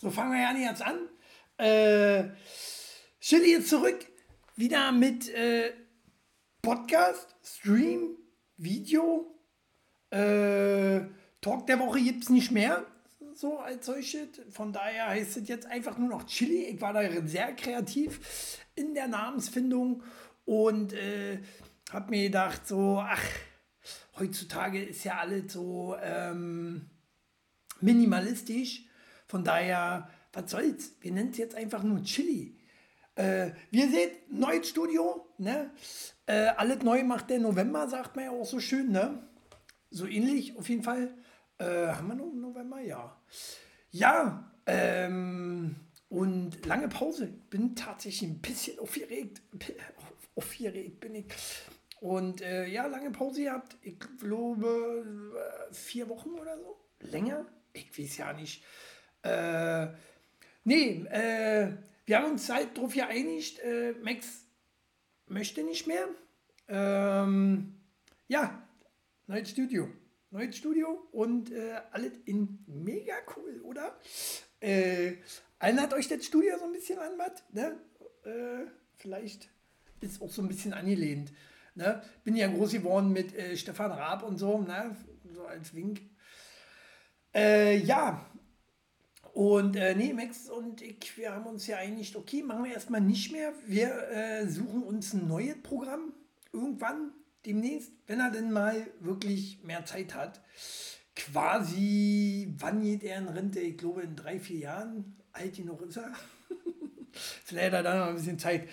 so fangen wir ja nicht jetzt an. Äh, Chili ist zurück. Wieder mit äh, Podcast, Stream, Video. Äh, Talk der Woche gibt es nicht mehr. So als solches. Von daher heißt es jetzt einfach nur noch Chili. Ich war da sehr kreativ in der Namensfindung und äh, habe mir gedacht, so, ach heutzutage ist ja alles so ähm, minimalistisch. Von daher, was soll's? Wir nennen es jetzt einfach nur Chili. Äh, wie ihr seht, neues Studio. Ne? Äh, alles neu macht der November, sagt man ja auch so schön. Ne? So ähnlich auf jeden Fall. Äh, haben wir noch November? Ja. Ja, ähm, und lange Pause. Bin tatsächlich ein bisschen aufgeregt. Aufgeregt bin ich. Und äh, ja, lange Pause gehabt. Ich glaube, äh, vier Wochen oder so. Länger? Ich weiß ja nicht. Äh, nee, äh, wir haben uns halt darauf geeinigt, äh, Max möchte nicht mehr. Ähm, ja, neues Studio. Neues Studio und äh, alles in mega cool, oder? Äh, erinnert euch das Studio so ein bisschen an was? Ne? Äh, vielleicht ist auch so ein bisschen angelehnt. Ne? Bin ja groß geworden mit äh, Stefan Raab und so, ne? so als Wink. Äh, ja, und äh, nee, Max und ich, wir haben uns ja eigentlich, okay, machen wir erstmal nicht mehr. Wir äh, suchen uns ein neues Programm irgendwann, demnächst, wenn er denn mal wirklich mehr Zeit hat. Quasi, wann geht er in Rente? Ich glaube in drei, vier Jahren. Alt genug ist er. Vielleicht hat er dann noch ein bisschen Zeit.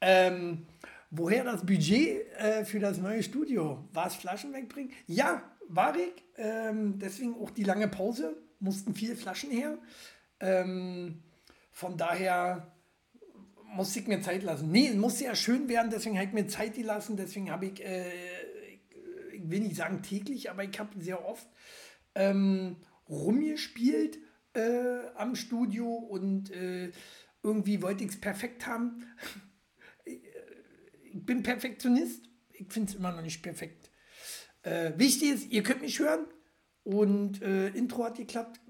Ähm, Woher das Budget äh, für das neue Studio? War es Flaschen wegbringen? Ja, war ich. Ähm, deswegen auch die lange Pause. Mussten viele Flaschen her. Ähm, von daher musste ich mir Zeit lassen. Nee, es musste ja schön werden, deswegen habe ich mir Zeit gelassen. Deswegen habe ich, äh, ich, will nicht sagen täglich, aber ich habe sehr oft ähm, rumgespielt äh, am Studio und äh, irgendwie wollte ich es perfekt haben ich bin Perfektionist. Ich finde es immer noch nicht perfekt. Äh, wichtig ist, ihr könnt mich hören. Und äh, Intro hat geklappt.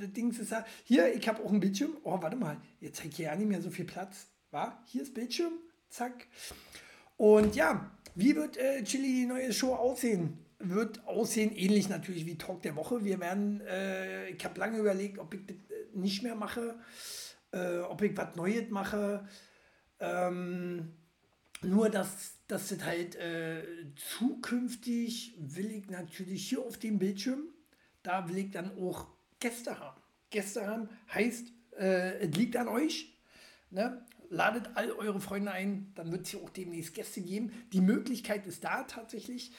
Das Ding ist. Hier, ich habe auch ein Bildschirm. Oh, warte mal. Jetzt zeigt hier ja nicht mehr so viel Platz. War? Hier ist Bildschirm. Zack. Und ja, wie wird äh, Chili die neue Show aussehen? Wird aussehen ähnlich natürlich wie Talk der Woche. Wir werden, äh, ich habe lange überlegt, ob ich das äh, nicht mehr mache, äh, ob ich was Neues mache. Ähm, nur, dass, dass das halt äh, zukünftig will ich natürlich hier auf dem Bildschirm, da will ich dann auch Gäste haben. Gäste haben heißt, äh, es liegt an euch. Ne? Ladet all eure Freunde ein, dann wird es hier auch demnächst Gäste geben. Die Möglichkeit ist da tatsächlich.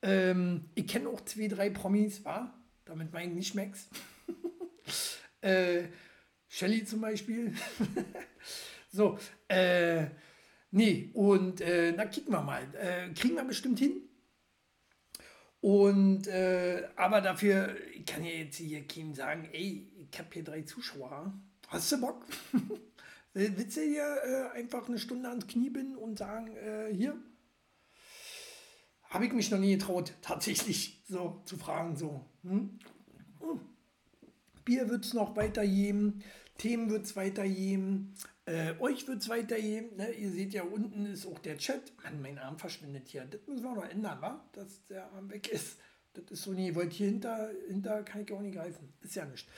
Ähm, ich kenne auch zwei, drei Promis, war, damit meine ich nicht Max. äh, Shelly zum Beispiel. so, äh, Nee, und äh, na, kicken wir mal. Äh, kriegen wir bestimmt hin. Und, äh, aber dafür ich kann ja jetzt hier keinem sagen, ey, ich habe hier drei Zuschauer. Hast du Bock? Willst du hier äh, einfach eine Stunde ans Knie binden und sagen, äh, hier? Habe ich mich noch nie getraut, tatsächlich so zu fragen. So. Hm? Hm. Bier wird es noch weitergeben, Themen wird es weitergeben. Äh, euch wird es weitergehen. Ne? Ihr seht ja, unten ist auch der Chat. Mann, mein Arm verschwindet hier. Das müssen wir noch ändern, wa? dass der Arm weg ist. Das ist so nie. Wollt hier hinter, hinter kann ich auch nicht greifen. Ist ja nicht.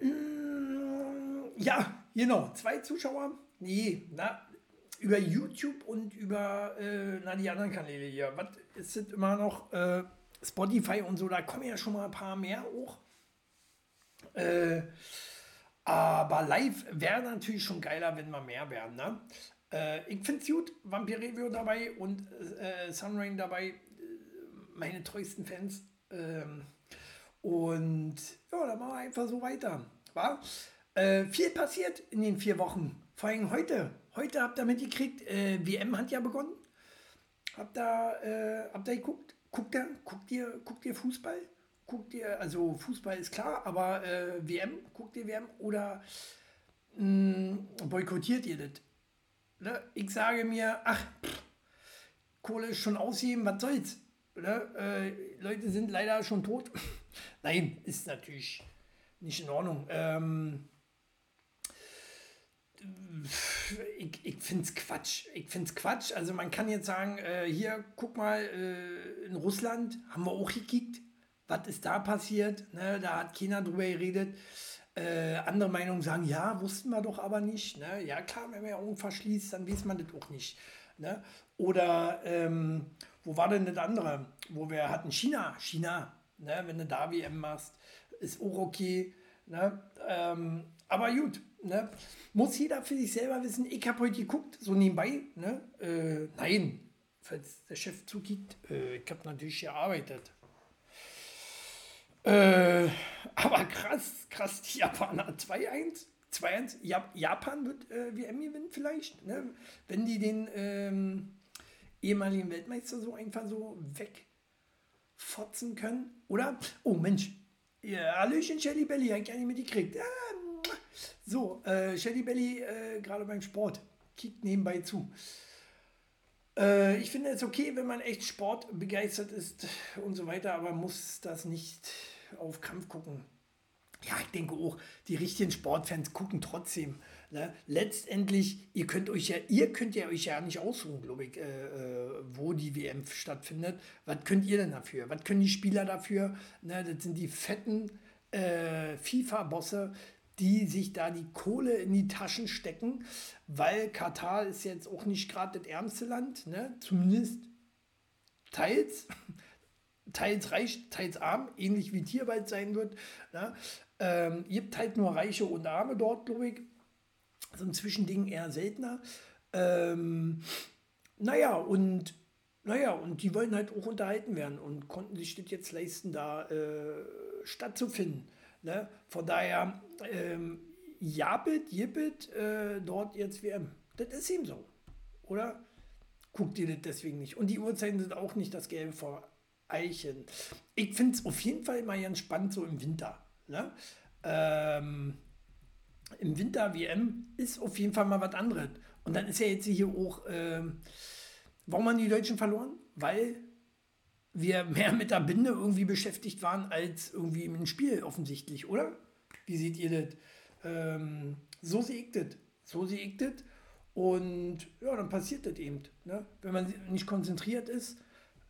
Mm, ja, genau. Zwei Zuschauer. Nee, na, über YouTube und über äh, na, die anderen Kanäle hier. Was ist das immer noch? Äh, Spotify und so, da kommen ja schon mal ein paar mehr hoch. Äh, aber live wäre natürlich schon geiler, wenn wir mehr wären. Ne? Äh, ich finde es gut, Vampir Review dabei und äh, Sunrain dabei, äh, meine treuesten Fans. Ähm, und ja, dann machen wir einfach so weiter. War? Äh, viel passiert in den vier Wochen. Vor allem heute. Heute habt ihr mitgekriegt, äh, WM hat ja begonnen. Habt ihr, äh, habt ihr geguckt? Guckt ihr, guckt ihr, guckt ihr Fußball? Guckt ihr, also Fußball ist klar, aber äh, WM, guckt ihr WM oder mh, hm, boykottiert ihr das? Ne? Ich sage mir, ach, pff, Kohle ist schon ausheben, was soll's? Ne? Äh, Leute sind leider schon tot. Nein, ist natürlich nicht in Ordnung. Ähm, ich, ich finde es Quatsch. Ich finde es Quatsch. Also man kann jetzt sagen, äh, hier, guck mal, äh, in Russland haben wir auch gekickt. Was ist da passiert? Ne, da hat keiner drüber geredet. Äh, andere Meinungen sagen, ja, wussten wir doch aber nicht. Ne? Ja klar, wenn man Augen verschließt, dann weiß man das auch nicht. Ne? Oder ähm, wo war denn das andere? Wo wir hatten China, China. Ne? Wenn du da WM machst, ist auch okay. Ne? Ähm, aber gut, ne? muss jeder für sich selber wissen. Ich habe heute geguckt, so nebenbei. Ne? Äh, nein, falls der Chef zukickt, äh, ich habe natürlich gearbeitet. Äh, aber krass, krass, die Japaner 2-1. 2-1. Japan wird äh, WM gewinnen vielleicht, ne? wenn die den ähm, ehemaligen Weltmeister so einfach so wegfotzen können. Oder? Oh Mensch, ja, Hallöchen Shelly Belly, hab ich gar nicht mitgekriegt. Ja, so, äh, Shelly Belly äh, gerade beim Sport, kickt nebenbei zu. Äh, ich finde es okay, wenn man echt Sport begeistert ist und so weiter, aber muss das nicht auf Kampf gucken. Ja, ich denke auch, die richtigen Sportfans gucken trotzdem. Ne? Letztendlich, ihr könnt euch ja, ihr könnt ja euch ja nicht aussuchen, glaube ich, äh, äh wo die WM stattfindet. Was könnt ihr denn dafür? Was können die Spieler dafür? Ne? Das sind die fetten äh, FIFA-Bosse, die sich da die Kohle in die Taschen stecken, weil Katar ist jetzt auch nicht gerade das ärmste Land, ne? zumindest teils teils reich, teils arm, ähnlich wie Tierwald sein wird. Ne? Ähm, gibt halt nur Reiche und Arme dort, glaube ich. So ein Zwischending eher seltener. Ähm, naja, und naja, und die wollen halt auch unterhalten werden und konnten sich das jetzt leisten, da äh, stattzufinden. Ne? Von daher, ähm, Japit, Jippit, äh, dort jetzt WM. Das ist ihm so. Oder? Guckt ihr das deswegen nicht. Und die Uhrzeiten sind auch nicht das Gelbe vor Eichen. Ich finde es auf jeden Fall mal ganz spannend so im Winter. Ne? Ähm, Im Winter WM ist auf jeden Fall mal was anderes. Und dann ist ja jetzt hier auch, äh, warum haben die Deutschen verloren? Weil wir mehr mit der Binde irgendwie beschäftigt waren als irgendwie im Spiel offensichtlich, oder? Wie seht ihr das? Ähm, so ich das. So ich das. Und ja, dann passiert das eben. Ne? Wenn man nicht konzentriert ist,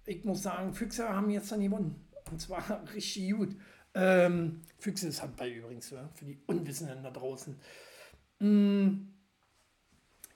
ich muss sagen, Füchse haben jetzt dann gewonnen. Und zwar richtig gut. Ähm, Füchse ist Handball übrigens, ja, für die Unwissenden da draußen. Mm,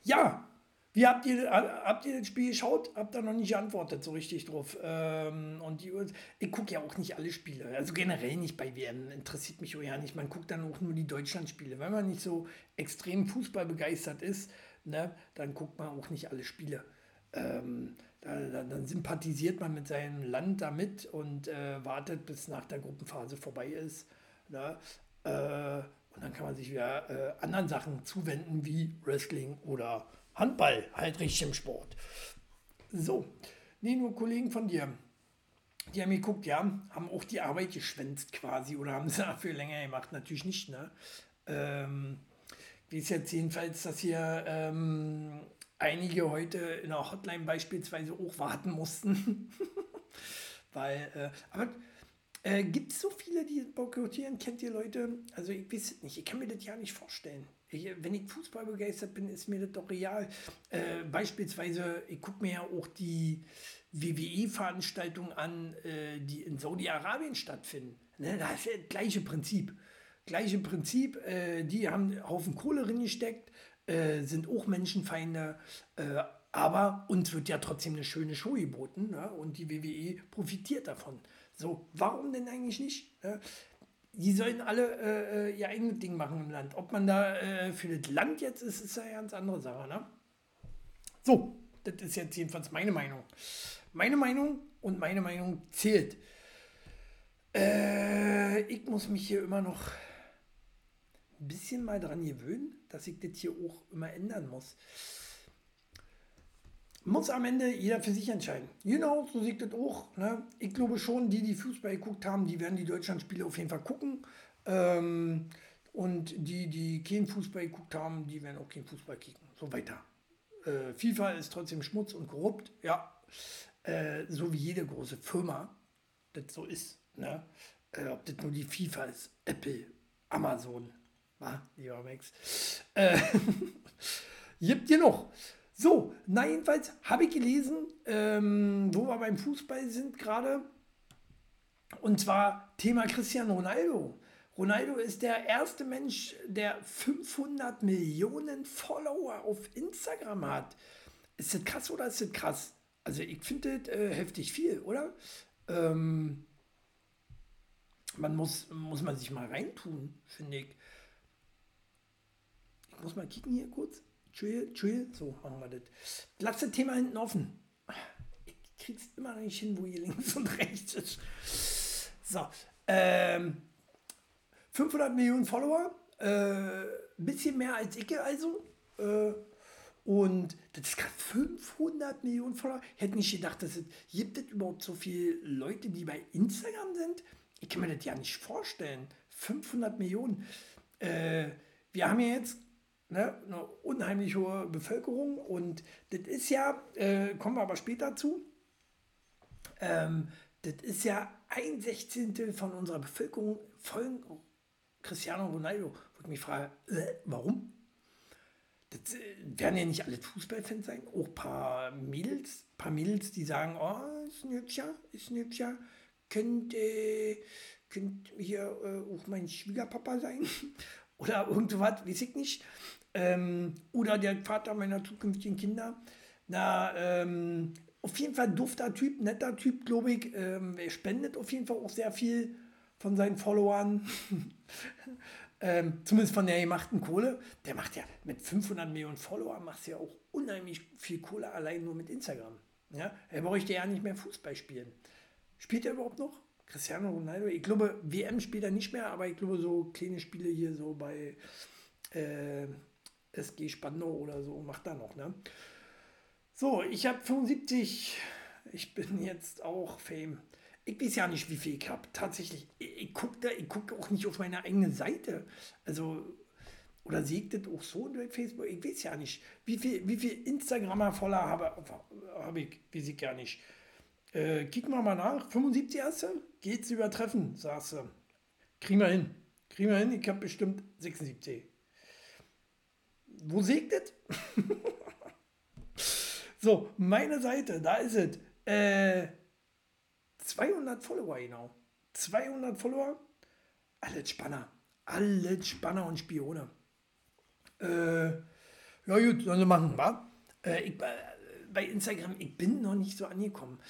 ja, wie habt ihr, habt ihr das Spiel geschaut? Habt ihr noch nicht geantwortet so richtig drauf. Ähm, und die, ich gucke ja auch nicht alle Spiele. Also generell nicht bei WM. Interessiert mich auch ja nicht. Man guckt dann auch nur die Deutschlandspiele. Wenn man nicht so extrem Fußball begeistert ist, ne, dann guckt man auch nicht alle Spiele. Ähm, dann, dann sympathisiert man mit seinem Land damit und äh, wartet, bis nach der Gruppenphase vorbei ist. Ne? Äh, und dann kann man sich wieder äh, anderen Sachen zuwenden, wie Wrestling oder Handball, halt richtig im Sport. So, nee, nur Kollegen von dir, die haben geguckt, ja, haben auch die Arbeit geschwänzt quasi oder haben sie dafür länger gemacht, natürlich nicht, ne? Ähm, wie ist jetzt jedenfalls, dass hier ähm, einige heute in der Hotline beispielsweise auch warten mussten. Weil, äh, aber äh, gibt es so viele, die boykottieren? Kennt ihr Leute? Also ich weiß es nicht, ich kann mir das ja nicht vorstellen. Ich, wenn ich Fußball begeistert bin, ist mir das doch real. Äh, beispielsweise, ich gucke mir ja auch die WWE-Veranstaltungen an, äh, die in Saudi-Arabien stattfinden. Ne, das ist ja das gleiche Prinzip. Gleiche Prinzip, äh, die haben einen Haufen Kohle drin gesteckt, äh, sind auch Menschenfeinde, äh, aber uns wird ja trotzdem eine schöne Show geboten ne? und die WWE profitiert davon. So, warum denn eigentlich nicht? Ne? Die sollen alle äh, äh ihr eigenes Ding machen im Land. Ob man da äh, für das Land jetzt ist, ist eine ganz andere Sache. Ne? So, das ist jetzt jedenfalls meine Meinung. Meine Meinung und meine Meinung zählt. Äh, ich muss mich hier immer noch ein bisschen mal dran gewöhnen, dass ich das hier auch immer ändern muss. Muss am Ende jeder für sich entscheiden. Genau, so sieht das auch. Ne? Ich glaube schon, die, die Fußball geguckt haben, die werden die Deutschlandspiele auf jeden Fall gucken. Ähm, und die, die keinen Fußball geguckt haben, die werden auch keinen Fußball kicken. So weiter. Äh, FIFA ist trotzdem Schmutz und korrupt, ja. äh, so wie jede große Firma das so ist. Ne? Äh, ob das nur die FIFA ist, Apple, Amazon, wa? lieber Max. Äh, gibt ihr noch. So, na jedenfalls habe ich gelesen, ähm, wo wir beim Fußball sind gerade. Und zwar Thema Cristiano Ronaldo. Ronaldo ist der erste Mensch, der 500 Millionen Follower auf Instagram hat. Ist das krass oder ist das krass? Also ich finde das äh, heftig viel, oder? Ähm, man muss, muss man sich mal reintun, finde ich. Ich muss mal kicken hier kurz. Chill, chill. So machen wir das. Lass das Thema hinten offen. Ich krieg's immer noch nicht hin, wo hier links und rechts ist. So. Ähm, 500 Millionen Follower. Äh, bisschen mehr als ich also. Äh, und das ist gerade 500 Millionen Follower. Ich hätte nicht gedacht, dass es gibt es überhaupt so viele Leute, die bei Instagram sind. Ich kann mir das ja nicht vorstellen. 500 Millionen. Äh, wir haben ja jetzt ne, eine unheimlich hohe Bevölkerung und das ist ja, äh, kommen wir aber später zu, ähm, das ist ja ein Sechzehntel von unserer Bevölkerung folgen Cristiano Ronaldo. Wo ich mich frage, äh, warum? Das äh, werden ja nicht alle Fußballfans sein, auch ein paar Mädels, paar Mädels, die sagen, oh, ist ein hübscher, ist ein hübscher, könnte, könnte hier äh, auch mein Schwiegerpapa sein oder irgendwas, weiß ich nicht. Ähm, oder der Vater meiner zukünftigen Kinder. Na, ähm, auf jeden Fall dufter Typ, netter Typ, glaube ich. Ähm, er spendet auf jeden Fall auch sehr viel von seinen Followern. ähm, zumindest von der gemachten Kohle. Der macht ja mit 500 Millionen Followern macht ja auch unheimlich viel Kohle allein nur mit Instagram. Ja? Er bräuchte ja nicht mehr Fußball spielen. Spielt er überhaupt noch? Cristiano Ronaldo? Ich glaube, WM spielt er nicht mehr, aber ich glaube, so kleine Spiele hier so bei äh, SG Spandau oder so macht er noch. Ne? So, ich habe 75. Ich bin jetzt auch Fame. Ich weiß ja nicht, wie viel ich habe. Tatsächlich, ich, ich gucke guck auch nicht auf meine eigene Seite. Also, oder sehe ich das auch so bei Facebook? Ich weiß ja nicht. Wie viel, wie viel Instagrammer voller habe, habe ich, weiß ich ja nicht. Äh, kicken wir mal nach. 75 erste? Geht's übertreffen, sagst du. Kriegen wir hin. Kriegen wir hin. Ich habe bestimmt 76 wo segnet? so, meine Seite, da ist es. Äh, 200 Follower genau. 200 Follower. Alles Spanner. Alles Spanner und Spione. Äh, ja gut, sollen sie machen, wa? Äh, ich, äh, bei Instagram, ich bin noch nicht so angekommen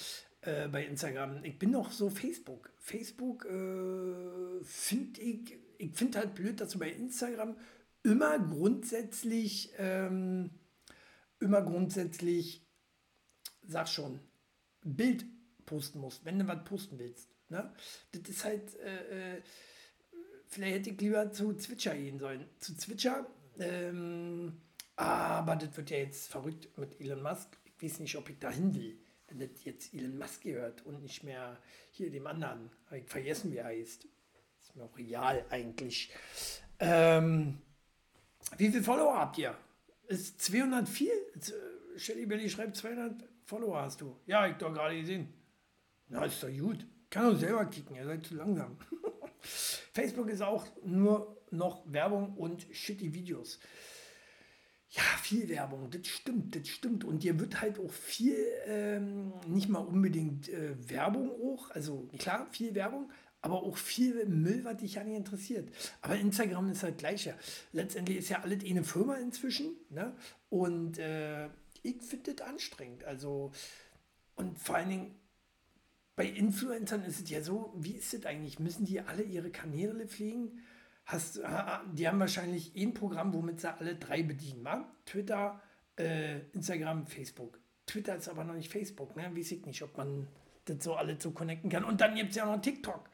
äh, bei Instagram. Ich bin noch so Facebook. Facebook äh, finde ich, ich finde halt blöd, dass du bei Instagram immer grundsätzlich, ähm, immer grundsätzlich, sag schon, Bild posten musst, wenn du was posten willst. Ne? Das ist halt, äh, äh, vielleicht hätte ich lieber zu Twitcher gehen sollen. Zu Twitcher, ähm, aber das wird ja jetzt verrückt mit Elon Musk. Ich weiß nicht, ob ich dahin will, wenn das jetzt Elon Musk gehört und nicht mehr hier dem anderen. Ich vergessen, wie er heißt. Ist mir auch real eigentlich. Ähm, wie viele Follower habt ihr? Ist 204? Äh, Shelly Belly schreibt 200 Follower hast du. Ja, ich doch gerade gesehen. Na, ist doch gut. Kann doch selber kicken, ihr seid zu langsam. Facebook ist auch nur noch Werbung und shitty Videos. Ja, viel Werbung, das stimmt, das stimmt. Und dir wird halt auch viel, ähm, nicht mal unbedingt äh, Werbung auch, also klar, viel Werbung, aber auch viel Müll, was dich ja nicht interessiert. Aber Instagram ist halt gleiche. Letztendlich ist ja alles eine Firma inzwischen. Ne? Und äh, ich finde das anstrengend. Also, und vor allen Dingen bei Influencern ist es ja so, wie ist es eigentlich? Müssen die alle ihre Kanäle pflegen? Hast, die haben wahrscheinlich ein Programm, womit sie alle drei bedienen. Wa? Twitter, äh, Instagram, Facebook. Twitter ist aber noch nicht Facebook. Ne? Weiß ich nicht, ob man das so alles so connecten kann. Und dann gibt es ja noch TikTok.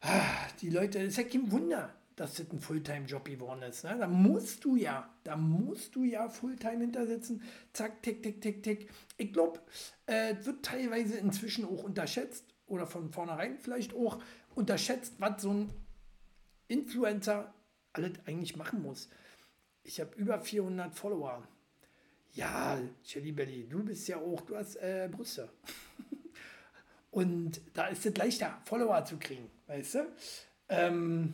Ah, die Leute, es ist ja kein Wunder, dass das ein Fulltime-Job geworden ist. Ne? Da musst du ja, da musst du ja Fulltime hintersetzen. Zack, tick, tick, tick, tick. Ich glaube, äh, wird teilweise inzwischen auch unterschätzt oder von vornherein vielleicht auch unterschätzt, was so ein Influencer alles eigentlich machen muss. Ich habe über 400 Follower. Ja, Shelly Belly, du bist ja auch, du hast äh, Brüste. Und da ist es leichter, Follower zu kriegen, weißt du? Ähm,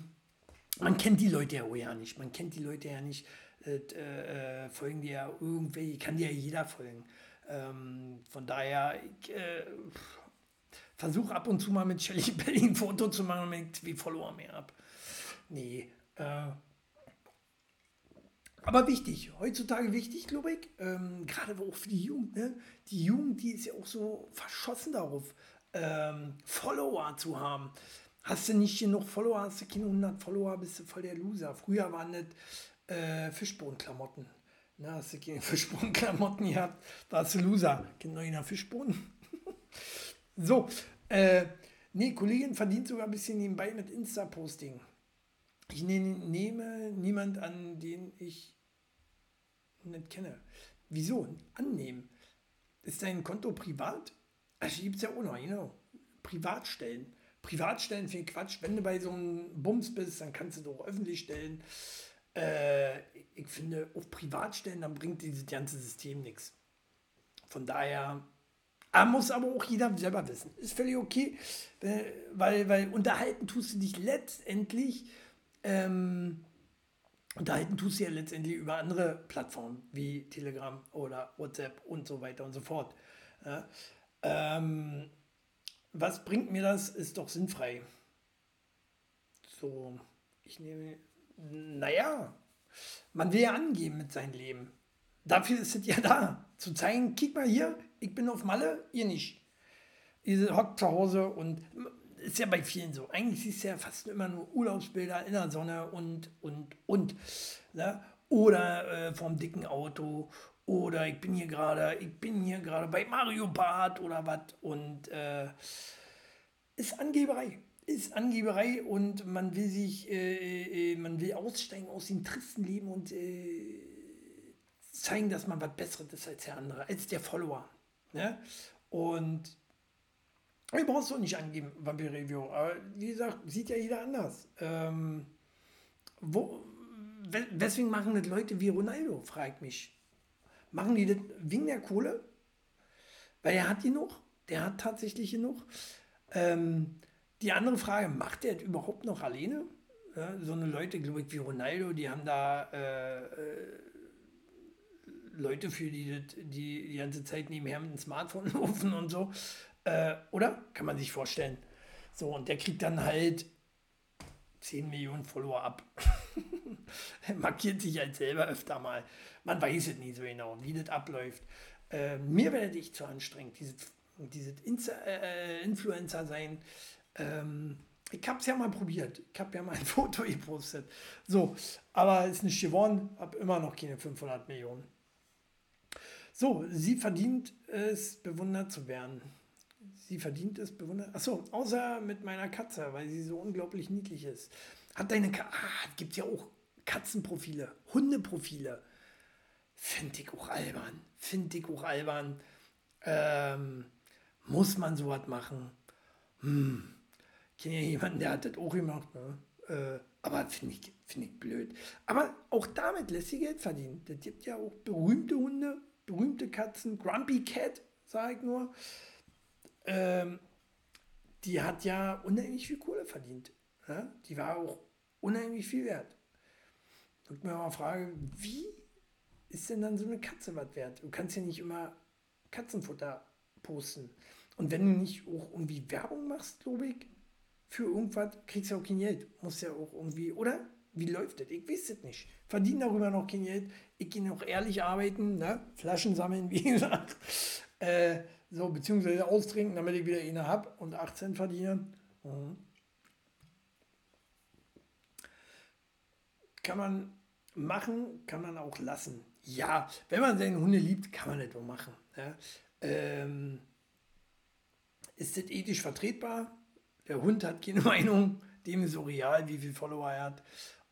man kennt die Leute ja ja nicht. Man kennt die Leute ja nicht. Äh, äh, folgen dir ja irgendwie, kann dir ja jeder folgen. Ähm, von daher, ich äh, versuche ab und zu mal mit Shelly Belly ein Foto zu machen, damit ich wie Follower mehr habe. Nee, äh, aber wichtig, heutzutage wichtig, glaube ich, ähm, gerade auch für die Jugend. Ne? Die Jugend, die ist ja auch so verschossen darauf, ähm, Follower zu haben. Hast du nicht genug Follower, hast du keine 100 Follower, bist du voll der Loser. Früher waren das äh, Fischbohnenklamotten. Ne, hast du keine Fischbohnenklamotten gehabt, warst du Loser. Kennt noch einer Fischbohnen? so, äh, nee, Kollegin verdient sogar ein bisschen nebenbei mit Insta-Posting. Ich ne, nehme niemand an, den ich nicht kenne. Wieso? Annehmen. Ist dein Konto privat? Also gibt es ja auch noch, genau. Privatstellen. Privatstellen für Quatsch. Wenn du bei so einem Bums bist, dann kannst du doch öffentlich stellen. Äh, ich finde, auf Privatstellen, dann bringt dieses ganze System nichts. Von daher aber muss aber auch jeder selber wissen. Ist völlig okay, weil, weil unterhalten tust du dich letztendlich, ähm, unterhalten tust du ja letztendlich über andere Plattformen wie Telegram oder WhatsApp und so weiter und so fort. Ja. Ähm, was bringt mir das? Ist doch sinnfrei. So, ich nehme, naja, man will ja angeben mit seinem Leben. Dafür ist es ja da, zu zeigen, kick mal hier, ich bin auf Malle, ihr nicht. Ihr hockt zu Hause und ist ja bei vielen so. Eigentlich ist ja fast immer nur Urlaubsbilder in der Sonne und, und, und. Ne? Oder äh, vom dicken Auto oder ich bin hier gerade, ich bin hier gerade bei Mario Bart oder was und äh, ist Angeberei. Ist Angeberei und man will sich, äh, äh, man will aussteigen aus dem tristen Leben und äh, zeigen, dass man was Besseres ist als der andere, als der Follower. Ne? Und ich brauchst du nicht angeben, Vampir Review. Aber wie gesagt, sieht ja jeder anders. Ähm, wo, weswegen machen das Leute wie Ronaldo, fragt mich. Machen die das wegen der Kohle? Weil er hat genug. Der hat tatsächlich genug. Ähm, die andere Frage, macht er das überhaupt noch alleine? Ja, so eine Leute, glaube ich, wie Ronaldo, die haben da äh, äh, Leute für die, die die ganze Zeit nebenher mit dem Smartphone laufen und so. Äh, oder? Kann man sich vorstellen. So, und der kriegt dann halt 10 Millionen Follower ab. er markiert sich halt selber öfter mal. Man weiß es nie so genau, wie das abläuft. Äh, mir werde ich zu anstrengend, dieses, dieses Insta, äh, Influencer sein. Ähm, ich habe es ja mal probiert. Ich habe ja mal ein Foto gepostet. So, aber ist nicht geworden. Habe immer noch keine 500 Millionen. So, sie verdient es, bewundert zu werden. Sie verdient es, bewundert. Achso, außer mit meiner Katze, weil sie so unglaublich niedlich ist. Hat deine Katze. Ah, gibt ja auch Katzenprofile, Hundeprofile. Finde ich auch albern. Finde ich auch albern. Ähm, muss man sowas machen? Hm. Ich kenne ja jemanden, der hat das auch gemacht. Ne? Äh, aber finde ich, find ich blöd. Aber auch damit lässt sie Geld verdienen. Das gibt ja auch berühmte Hunde, berühmte Katzen. Grumpy Cat, sage ich nur. Ähm, die hat ja unheimlich viel Kohle verdient. Ja? Die war auch unheimlich viel wert. Und mir mal frage, wie ist denn dann so eine Katze was wert? Du kannst ja nicht immer Katzenfutter posten. Und wenn du nicht auch irgendwie Werbung machst, glaube ich, für irgendwas, kriegst du ja auch kein Geld. Muss ja auch irgendwie, oder? Wie läuft das? Ich weiß es nicht. Verdiene darüber noch kein Geld. Ich gehe noch ehrlich arbeiten, ne? Flaschen sammeln, wie gesagt. Äh, so, beziehungsweise austrinken, damit ich wieder eine habe und 18 verdiene. Mhm. Kann man machen, kann man auch lassen. Ja, wenn man seine Hunde liebt, kann man das auch machen. Ja. Ähm, ist das ethisch vertretbar? Der Hund hat keine Meinung, dem ist so real, wie viel Follower er hat.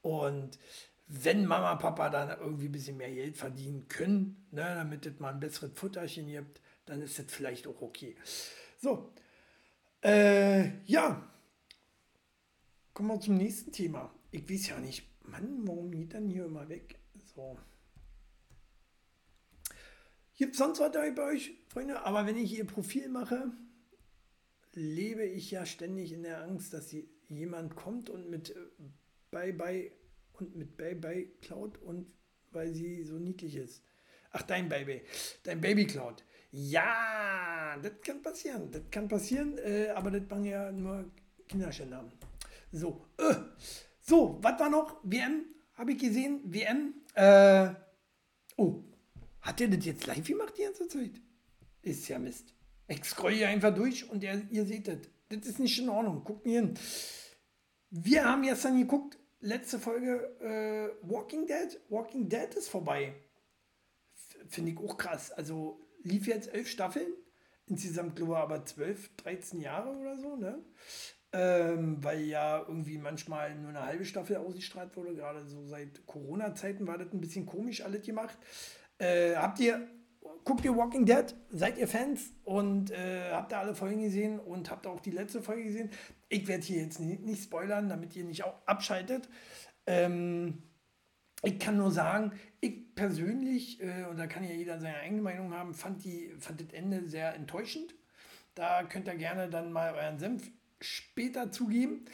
Und wenn Mama, Papa dann irgendwie ein bisschen mehr Geld verdienen können, ne, damit es mal ein besseres Futterchen gibt, dann ist das vielleicht auch okay. So, äh, ja, kommen wir zum nächsten Thema. Ich weiß ja nicht, Mann, warum geht dann hier immer weg? So. Gibt es sonst was bei euch, Freunde? Aber wenn ich ihr Profil mache, lebe ich ja ständig in der Angst, dass jemand kommt und mit äh, Bye Bye und mit Bye Bye klaut und weil sie so niedlich ist. Ach, dein Baby. Dein Baby klaut. Ja, das kann passieren. Das kann passieren, äh, aber das machen ja nur Kinderschänder. So, äh, so, was war noch? WM, habe ich gesehen. WM. Äh, oh, hat der das jetzt live gemacht die ganze Zeit? Ist ja Mist. Ich scroll hier einfach durch und ihr, ihr seht das. Das ist nicht in Ordnung. Guckt mir hin. Wir haben gestern geguckt, letzte Folge äh, Walking Dead. Walking Dead ist vorbei. Finde ich auch krass. Also lief jetzt elf Staffeln. Insgesamt glaube ich aber zwölf, 13 Jahre oder so, ne? Ähm, weil ja irgendwie manchmal nur eine halbe Staffel ausgestrahlt wurde. Gerade so seit Corona-Zeiten war das ein bisschen komisch alles gemacht. Äh, habt ihr, guckt ihr Walking Dead? Seid ihr Fans? Und äh, habt ihr alle Folgen gesehen und habt auch die letzte Folge gesehen? Ich werde hier jetzt nicht, nicht, spoilern, damit ihr nicht auch abschaltet. Ähm, ich kann nur sagen, ich persönlich, äh, und da kann ja jeder seine eigene Meinung haben, fand, die, fand das Ende sehr enttäuschend. Da könnt ihr gerne dann mal euren Senf später zugeben.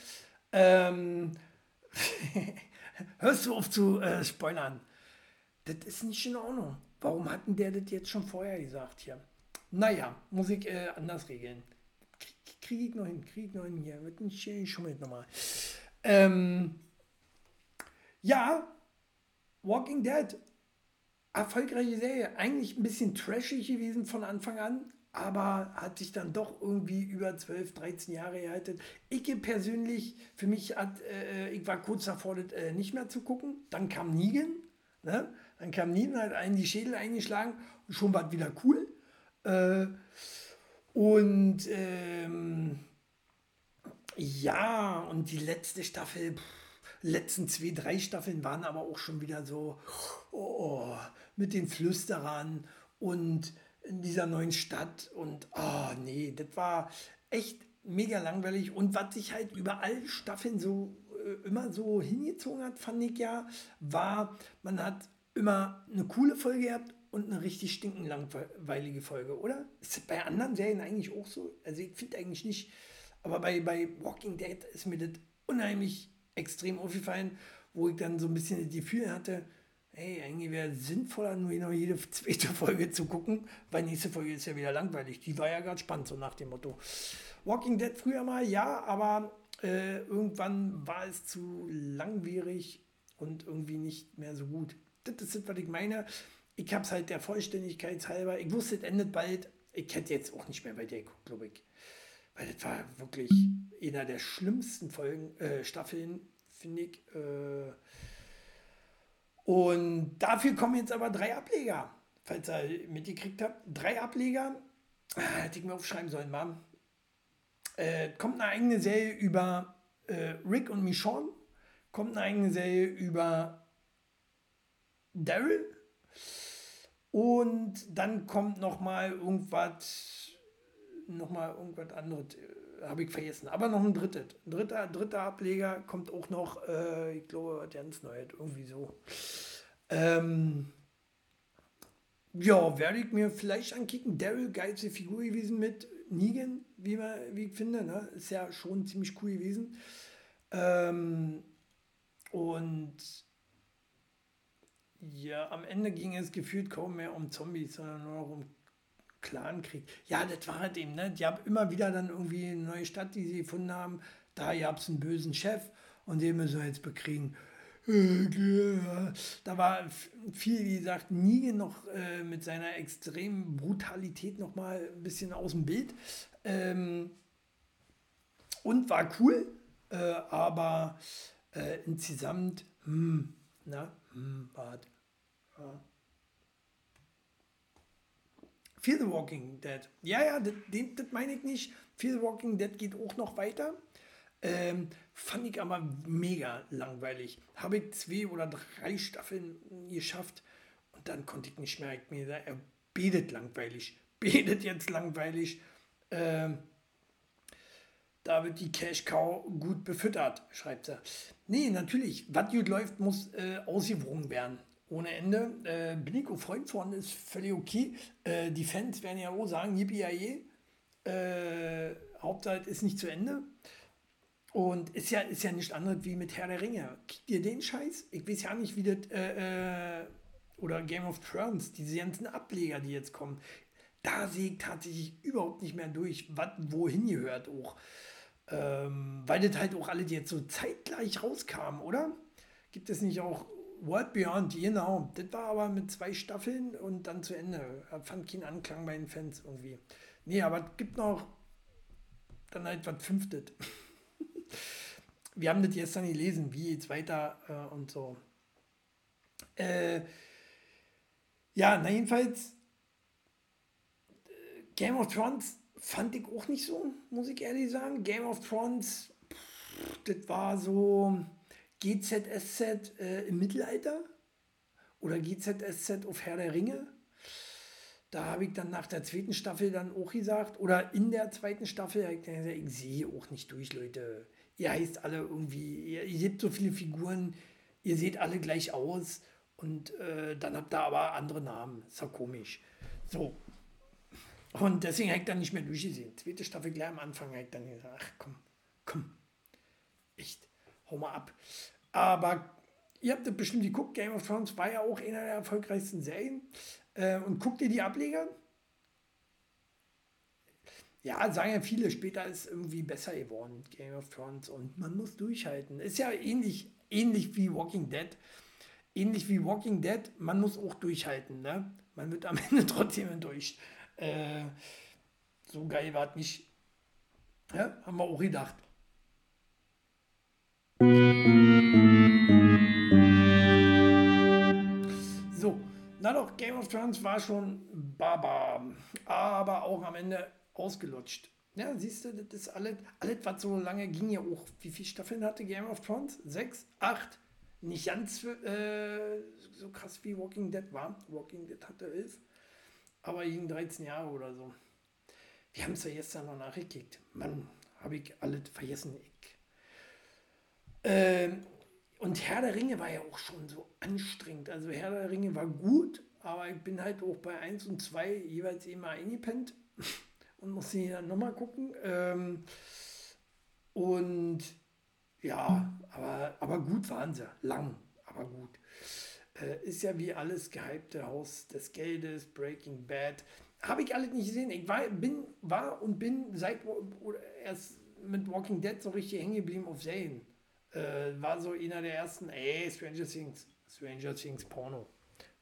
Ähm, hörst du auf zu äh, spoilern? Das ist nicht in Ordnung. Warum hatten der das jetzt schon vorher gesagt hier? Naja, muss ich äh, anders regeln. Kriege krieg ich noch hin, kriege ich noch hin hier. Wird nicht schummelt nochmal. Ähm, ja, Walking Dead, erfolgreiche Serie. Eigentlich ein bisschen trashig gewesen von Anfang an, aber hat sich dann doch irgendwie über 12, 13 Jahre gehalten. Ich persönlich, für mich hat, äh, ich war kurz davor, äh, nicht mehr zu gucken. Dann kam Negan, ne? Dann kam Negan, hat einen die Schädel eingeschlagen und schon war es wieder cool. Äh, und ähm, ja, und die letzte Staffel, pff, letzten zwei, drei Staffeln waren aber auch schon wieder so oh, mit den Flüsterern und in dieser neuen Stadt und oh nee, das war echt mega langweilig und was sich halt über alle Staffeln so äh, immer so hingezogen hat, fand ich ja, war, man hat immer eine coole Folge gehabt und eine richtig stinkend langweilige Folge, oder? Ist das bei anderen Serien eigentlich auch so? Also ich finde eigentlich nicht, aber bei, bei Walking Dead ist mir das unheimlich extrem aufgefallen, wo ich dann so ein bisschen das Gefühl hatte, hey, eigentlich wäre es sinnvoller, nur noch jede zweite Folge zu gucken, weil nächste Folge ist ja wieder langweilig. Die war ja gerade spannend, so nach dem Motto. Walking Dead früher mal, ja, aber äh, irgendwann war es zu langwierig und irgendwie nicht mehr so gut. Das ist das, was ich meine. Ich habe es halt der Vollständigkeit halber, ich wusste, es endet bald. Ich hätte jetzt auch nicht mehr weiter geguckt, glaube ich. Weil das war wirklich einer der schlimmsten Folgen, äh, Staffeln, finde ich. Äh, und dafür kommen jetzt aber drei Ableger, falls ihr mitgekriegt habt. Drei Ableger, ah, hätte ich mir aufschreiben sollen, Mann. Äh, kommt eine eigene Serie über äh, Rick und Michonne. Kommt eine eigene Serie über Daryl. Und dann kommt noch mal irgendwas nochmal irgendwas anderes, habe ich vergessen. Aber noch ein drittes. Ein dritter, dritter Ableger kommt auch noch, äh, ich glaube, ganz neu, irgendwie so. Ähm, ja, werde ich mir vielleicht ankicken. Daryl, geilste Figur gewesen mit Negan, wie, man, wie ich finde. Ne? Ist ja schon ziemlich cool gewesen. Ähm, und ja, am Ende ging es gefühlt kaum mehr um Zombies, sondern nur noch um Clankrieg. Ja, das war halt eben, ne? Die haben immer wieder dann irgendwie eine neue Stadt, die sie gefunden haben. Da gab es einen bösen Chef und den müssen wir jetzt bekriegen. Da war viel, wie gesagt, nie noch äh, mit seiner extremen Brutalität noch mal ein bisschen aus dem Bild. Ähm, und war cool, äh, aber äh, insgesamt, hm, na, hm, wart, ja. Fear the Walking Dead. Ja, ja, das, meine ich nicht. Fear the Walking Dead geht auch noch weiter. Ähm, fand ich aber mega langweilig. Habe ich zwei oder drei Staffeln geschafft und dann konnte ich nicht mehr. Ich mir gesagt, er betet langweilig. Betet jetzt langweilig. Ähm, da wird die Cash Cow gut befüttert, schreibt er. Nee, natürlich, was gut läuft, muss äh, ausgewogen werden. Ohne Ende. Äh, bin ich auch Freund von, ist völlig okay. Äh, die Fans werden ja auch sagen, yippie äh, Hauptzeit ist nicht zu Ende. Und ist ja, ist ja nicht anders wie mit Herr der Ringe. Kickt ihr den Scheiß? Ich weiß ja nicht, wie das, äh, äh, oder Game of Thrones, diese ganzen Ableger, die jetzt kommen. Da sehe ich tatsächlich überhaupt nicht mehr durch, was wohin gehört auch. Ähm, weil das halt auch alle jetzt so zeitgleich rauskamen, oder? Gibt es nicht auch World Beyond, genau. Das war aber mit zwei Staffeln und dann zu Ende. Fand keinen Anklang bei den Fans irgendwie. Nee, aber es gibt noch dann halt was Fünftes. Wir haben das gestern gelesen, wie jetzt weiter äh, und so. Äh, ja, na jedenfalls, äh, Game of Thrones fand ich auch nicht so, muss ich ehrlich sagen. Game of Thrones, pff, das war so GZSZ äh, im Mittelalter oder GZSZ auf Herr der Ringe. Da habe ich dann nach der zweiten Staffel dann auch gesagt, oder in der zweiten Staffel, ich, ich sehe auch nicht durch, Leute. Ihr heißt alle irgendwie, ihr, ihr habt so viele Figuren, ihr seht alle gleich aus und äh, dann habt ihr aber andere Namen. Ist ja komisch. So. Und deswegen habe ich dann nicht mehr durchgesehen. Zweite Staffel gleich am Anfang habe ich dann gesagt, ach komm, komm, hau mal ab. Aber ihr habt das bestimmt geguckt, Game of Thrones war ja auch einer der erfolgreichsten Serien. Äh, und guckt ihr die Ableger? Ja, sagen ja viele, später ist irgendwie besser geworden, Game of Thrones. Und man muss durchhalten. Ist ja ähnlich, ähnlich wie Walking Dead. Ähnlich wie Walking Dead, man muss auch durchhalten. Ne? Man wird am Ende trotzdem enttäuscht. Äh, so geil war es nicht. Ja, haben wir auch gedacht. Na doch, Game of Thrones war schon Baba, aber auch am Ende ausgelutscht. Ja, siehst du, das ist alles, alles, was so lange ging ja auch. Wie viele Staffeln hatte Game of Thrones? Sechs? Acht? Nicht ganz äh, so krass wie Walking Dead war. Walking Dead hatte elf, aber ging 13 Jahre oder so. Wir haben es ja gestern noch nachgekickt. Mann, habe ich alles vergessen. Ich. Ähm, und Herr der Ringe war ja auch schon so anstrengend. Also Herr der Ringe war gut, aber ich bin halt auch bei 1 und 2 jeweils immer eingepennt und muss sie dann nochmal gucken. Ähm, und ja, aber, aber gut waren sie. Lang, aber gut. Äh, ist ja wie alles gehypte Haus des Geldes, Breaking Bad. Habe ich alles nicht gesehen. Ich war, bin, war und bin seit erst mit Walking Dead so richtig hängen geblieben auf Serien. Äh, war so einer der ersten, ey, Stranger Things, Stranger Things Porno.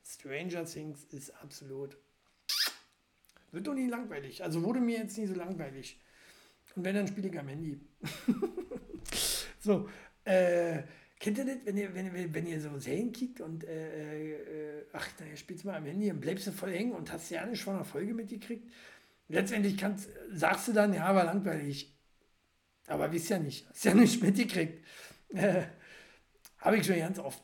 Stranger Things ist absolut. Wird doch nie langweilig. Also wurde mir jetzt nie so langweilig. Und wenn, dann spiele ich am Handy. so, äh, kennt ihr das, wenn ihr, wenn, wenn ihr so Serien kickt und, äh, äh, ach, naja, spielst du mal am Handy und bleibst du voll hängen und hast ja nicht schon eine Folge mitgekriegt? Letztendlich kannst, sagst du dann, ja, war langweilig. Aber wisst ja nicht, hast ja nicht mitgekriegt. Äh, Habe ich schon ganz oft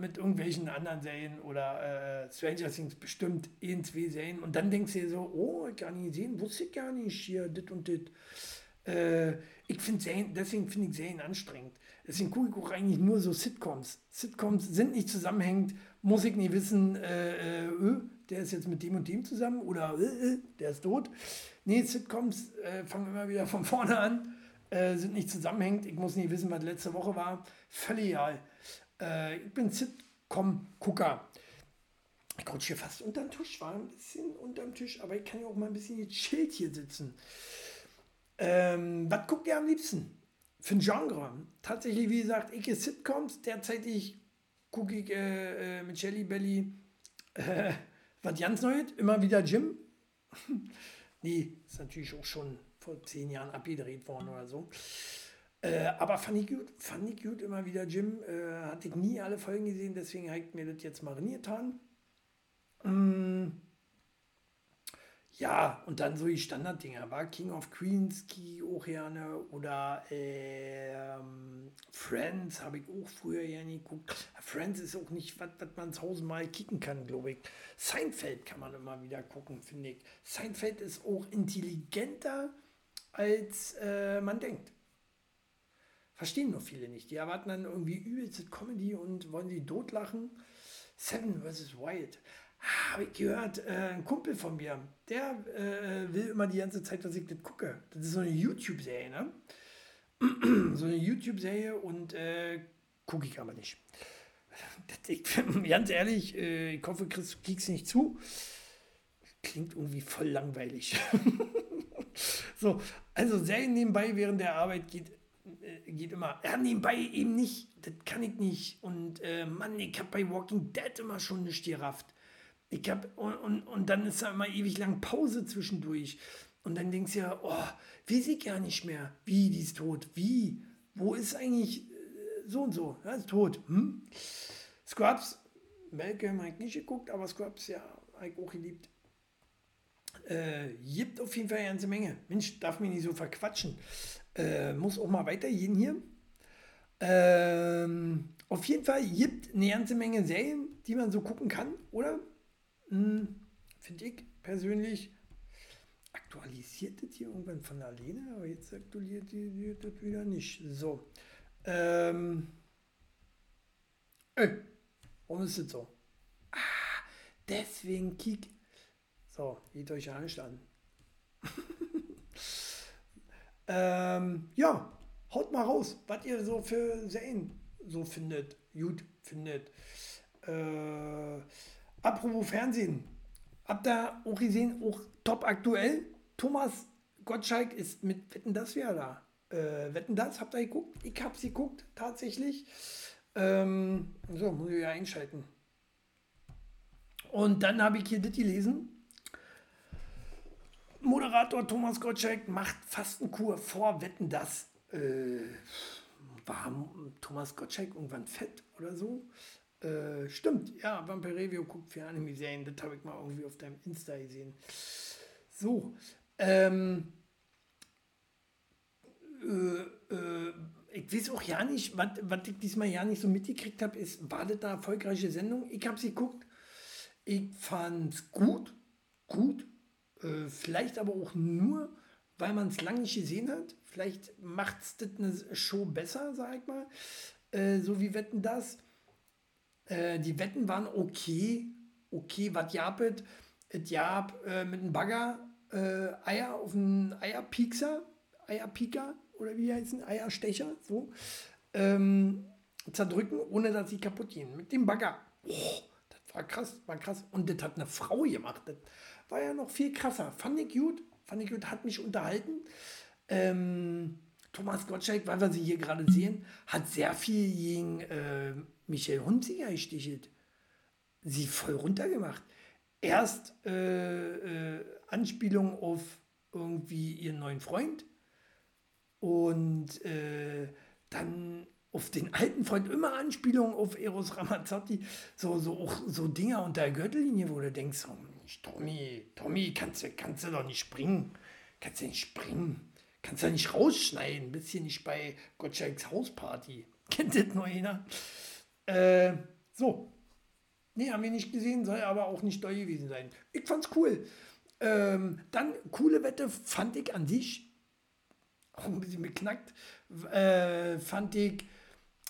mit irgendwelchen anderen Serien oder äh, Stranger Things bestimmt in zwei Serien und dann denkst du dir so, oh, ich gar nicht gesehen, wusste ich gar nicht hier, dit und dit. Äh, ich finde Serien, deswegen finde ich Serien anstrengend. Deswegen gucke ich auch eigentlich nur so Sitcoms. Sitcoms sind nicht zusammenhängend, muss ich nicht wissen, äh, äh, der ist jetzt mit dem und dem zusammen oder äh, äh, der ist tot. Nee, Sitcoms äh, fangen immer wieder von vorne an äh, sind nicht zusammenhängend. Ich muss nicht wissen, was letzte Woche war. Völlig egal. Äh, ich bin Sitcom-Gucker. Ich rutsche hier fast unterm Tisch, war ein bisschen unterm Tisch, aber ich kann ja auch mal ein bisschen gechillt hier sitzen. Ähm, was guckt ihr am liebsten? Für ein Genre? Tatsächlich, wie gesagt, ich ist Sitcoms. Derzeitig gucke ich äh, äh, mit Jelly Belly äh, was ganz Neues. Immer wieder Jim. nee, ist natürlich auch schon vor zehn Jahren abgedreht worden oder so. Äh, aber fand ich gut, fand ich gut immer wieder. Jim äh, hatte ich nie alle Folgen gesehen, deswegen habe ich mir das jetzt mariniert haben. Mm. Ja, und dann so die Standarddinger, war King of Queens, Key auch gerne oder ähm, Friends habe ich auch früher gerne geguckt. Friends ist auch nicht, was man tausendmal kicken kann, glaube ich. Seinfeld kann man immer wieder gucken, finde ich. Seinfeld ist auch intelligenter als äh, man denkt. Verstehen nur viele nicht. Die erwarten dann irgendwie übelste Comedy und wollen sie totlachen. Seven vs. Wild. Ah, Habe ich gehört, äh, ein Kumpel von mir, der äh, will immer die ganze Zeit, dass ich das gucke. Das ist so eine YouTube-Serie, ne? so eine YouTube-Serie und äh, gucke ich aber nicht. Das, ich, ganz ehrlich, äh, ich hoffe, Chris, kriegst nicht zu. Klingt irgendwie voll langweilig. so, also Serien nebenbei während der Arbeit geht, äh, geht immer. Ja, nebenbei eben nicht. Das kann ich nicht. Und äh, Mann, ich habe bei Walking Dead immer schon nicht gerafft. Ich hab, und, und, und dann ist da immer ewig lang Pause zwischendurch. Und dann denkst du ja, oh, weiß ich gar nicht mehr. Wie, die ist tot. Wie? Wo ist eigentlich äh, so und so? Ja, ist tot. Hm? Scrubs, Malcolm habe ich nicht geguckt, aber Scrubs, ja, habe ich auch geliebt. Äh, gibt auf jeden Fall eine ganze Menge. Mensch, darf mich nicht so verquatschen. Äh, muss auch mal weitergehen hier. Ähm, auf jeden Fall gibt eine ganze Menge Serien, die man so gucken kann, oder? Hm, Finde ich persönlich. Aktualisiert das hier irgendwann von alleine, aber jetzt aktualisiert das wieder nicht. So. Ähm. Ey, warum ist das so? Ah, deswegen kick. So, geht euch ja nicht an. ähm, ja, haut mal raus, was ihr so für Serien so findet, gut findet. Äh, apropos Fernsehen, habt ihr auch gesehen, auch top aktuell? Thomas Gottschalk ist mit Wetten das wieder da. Äh, Wetten das, habt ihr geguckt? Ich hab sie geguckt, tatsächlich. Ähm, so, muss ich ja einschalten. Und dann habe ich hier das gelesen. Moderator Thomas Gottschalk macht Fastenkur vor Wetten das. Äh, war Thomas Gottschalk irgendwann fett oder so? Äh, stimmt, ja, Vampire Review guckt für Anime-Serien. Das habe ich mal irgendwie auf deinem Insta gesehen. So, ähm, äh, äh, ich weiß auch ja nicht, was ich diesmal ja nicht so mitgekriegt habe, ist, war das eine erfolgreiche Sendung? Ich habe sie geguckt. Ich fand es gut, gut, äh, vielleicht aber auch nur, weil man es lange nicht gesehen hat. Vielleicht macht es das eine Show besser, sag ich mal. Äh, so wie Wetten das. Äh, die Wetten waren okay. Okay, was gab es? Gab äh, mit einem Bagger äh, Eier auf einen Eierpiekser, Eierpieker oder wie heißen, Eierstecher, so, ähm, zerdrücken, ohne dass sie kaputt gehen. Mit dem Bagger. Oh, das war krass, war krass. Und das hat eine Frau gemacht. Das war ja noch viel krasser. Fand ich gut, fand ich gut, hat mich unterhalten. Ähm, Thomas Gottschalk, weil wir sie hier gerade sehen, hat sehr viel gegen äh, Michael Hunziger gestichelt. Sie voll runtergemacht. Erst äh, äh, Anspielung auf irgendwie ihren neuen Freund und äh, dann auf den alten Freund immer Anspielungen auf Eros Ramazzotti, so, so, auch so Dinger unter der Gürtellinie, wo du denkst, oh, Tommy, Tommy, kannst du, kannst du doch nicht springen, kannst du nicht springen, kannst du nicht rausschneiden, bist hier nicht bei Gottschalks Hausparty, kennt das nur einer? Äh, so, nee, haben wir nicht gesehen, soll aber auch nicht doll gewesen sein. Ich fand's cool. Ähm, dann, coole Wette fand ich an sich, auch ein bisschen beknackt, äh, fand ich,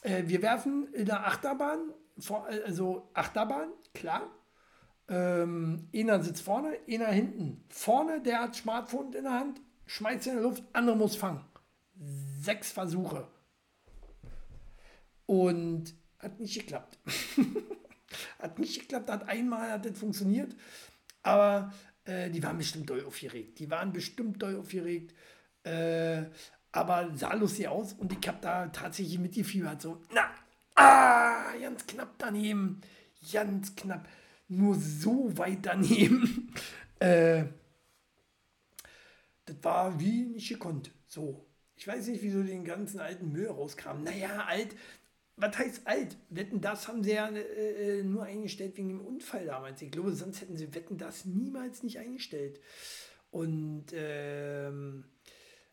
äh, wir werfen in der Achterbahn, vor, also Achterbahn, klar. Ähm, einer sitzt vorne, einer hinten. Vorne, der hat Smartphone in der Hand, schmeißt in der Luft, andere muss fangen. Sechs Versuche. Und hat nicht geklappt. hat nicht geklappt, hat einmal hat das funktioniert, aber äh, die waren bestimmt doll aufgeregt. Die waren bestimmt doll aufgeregt. Äh, aber sah lustig aus und ich habe da tatsächlich mitgefiebert. So, na, ah, ganz knapp daneben. Ganz knapp. Nur so weit daneben. äh, das war wie nicht gekonnt. So. Ich weiß nicht, wieso den ganzen alten Müll rauskam. Naja, alt, was heißt alt? Wetten, das haben sie ja äh, äh, nur eingestellt wegen dem Unfall damals. Ich glaube, sonst hätten sie Wetten, das niemals nicht eingestellt. Und ähm,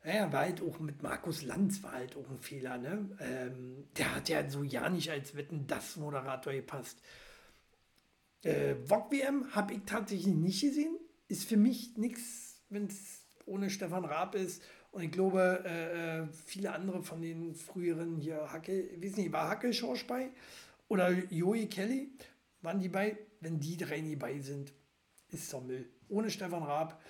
naja, war halt auch mit Markus Lanz war halt auch ein Fehler. Ne? Ähm, der hat ja so ja nicht als Wetten, das Moderator gepasst. Äh, VOG WM habe ich tatsächlich nicht gesehen. Ist für mich nichts, wenn es ohne Stefan Raab ist und ich glaube, äh, äh, viele andere von den früheren hier, Hacke, ich weiß nicht, war Hacke Schorsch bei oder Joey Kelly. waren die bei. Wenn die drei nie bei sind, ist doch Müll. Ohne Stefan Raab.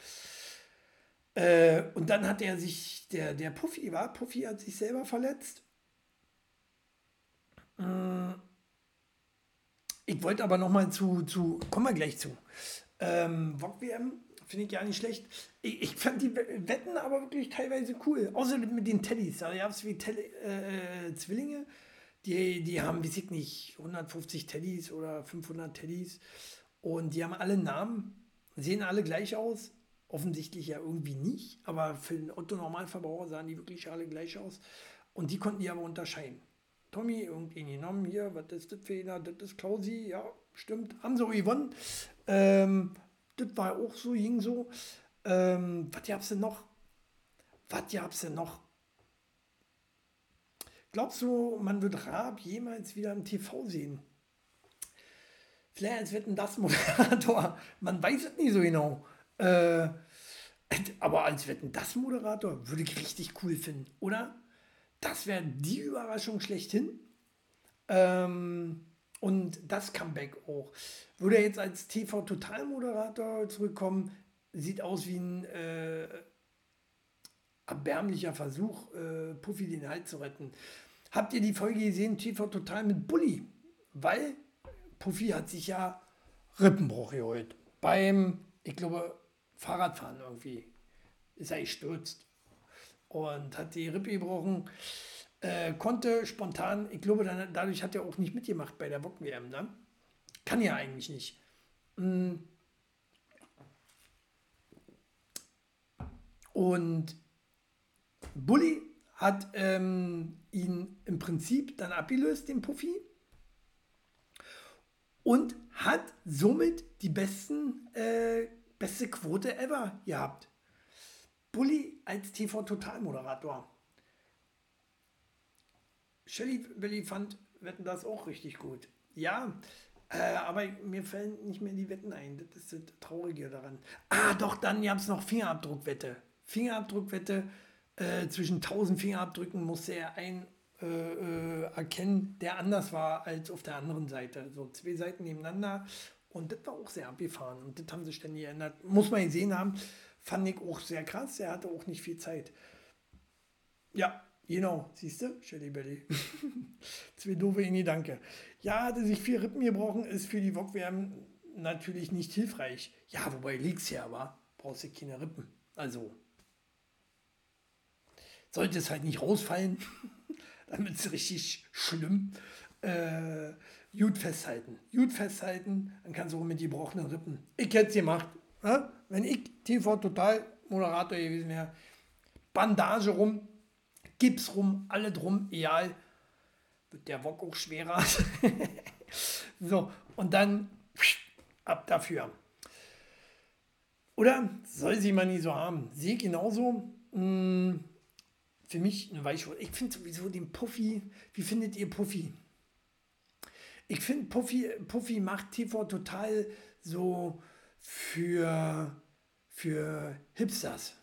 Äh, und dann hat er sich, der, der Puffy war, Puffy hat sich selber verletzt. Äh, ich wollte aber noch mal zu, zu, kommen wir gleich zu. Ähm, WM finde ich ja nicht schlecht. Ich, ich, fand die Wetten aber wirklich teilweise cool. Außer mit den Teddys. Da gab es wie Tele, äh, Zwillinge, die, die haben, weiß ich nicht, 150 Teddys oder 500 Teddys. Und die haben alle Namen, sehen alle gleich aus. Offensichtlich ja irgendwie nicht, aber für den Otto-Normalverbraucher sahen die wirklich alle gleich aus. Und die konnten die aber unterscheiden. Tommy, irgendwie genommen, hier, was ist das für einer? Das ist Klausi, ja, stimmt. Sie gewonnen. Ähm, das war auch so, ging so. Ähm, was gab's denn noch? Was gab's denn noch? Glaubst du, man wird Raab jemals wieder im TV sehen? Vielleicht als Wetten das Moderator. Man weiß es nicht so genau. Äh, aber als Wetten das Moderator würde ich richtig cool finden, oder? Das wäre die Überraschung schlechthin. Ähm, und das Comeback auch. Würde er jetzt als TV-Total-Moderator zurückkommen, sieht aus wie ein äh, erbärmlicher Versuch, äh, Puffy den Halt zu retten. Habt ihr die Folge gesehen, TV Total mit Bully? Weil Puffy hat sich ja Rippenbruch geholt. Beim, ich glaube, Fahrradfahren irgendwie. Ist er gestürzt und hat die Rippe gebrochen. Äh, konnte spontan, ich glaube, dann, dadurch hat er auch nicht mitgemacht bei der Bock-WM. Ne? Kann ja eigentlich nicht. Mm. Und Bully hat ähm, ihn im Prinzip dann abgelöst, den Puffy. Und hat somit die besten, äh, beste Quote ever gehabt. Bully als TV-Total-Moderator. Shelly Billy fand Wetten das auch richtig gut. Ja, äh, aber mir fallen nicht mehr die Wetten ein. Das ist das Traurige daran. Ah, doch, dann gab es noch Fingerabdruckwette. Fingerabdruckwette. Äh, zwischen 1000 Fingerabdrücken musste er ein äh, äh, erkennen, der anders war als auf der anderen Seite. So zwei Seiten nebeneinander. Und das war auch sehr abgefahren. Und das haben sie ständig geändert. Muss man gesehen haben. Fand ich auch sehr krass. Er hatte auch nicht viel Zeit. Ja, Genau, siehst du? Shelly Belly. Zwei doofe Ini, danke. Ja, hatte sich vier Rippen gebrochen, ist für die Wok-WM natürlich nicht hilfreich. Ja, wobei liegt's ja, aber brauchst du keine Rippen. Also, sollte es halt nicht rausfallen, damit es richtig schlimm. Äh, gut festhalten. Gut festhalten, dann kannst du auch mit gebrochenen Rippen. Ich hätte es gemacht. Ja? Wenn ich TV Total Moderator gewesen wäre, Bandage rum, Gips rum, alle drum, egal. Wird der Wok auch schwerer. so, und dann ab dafür. Oder soll sie man nie so haben? Sehe genauso. Mh, hm, für mich eine Weichwurst. Ich finde sowieso den Puffy. Wie findet ihr Puffy? Ich finde Puffy, Puffy macht TV total so für, für Hipsters.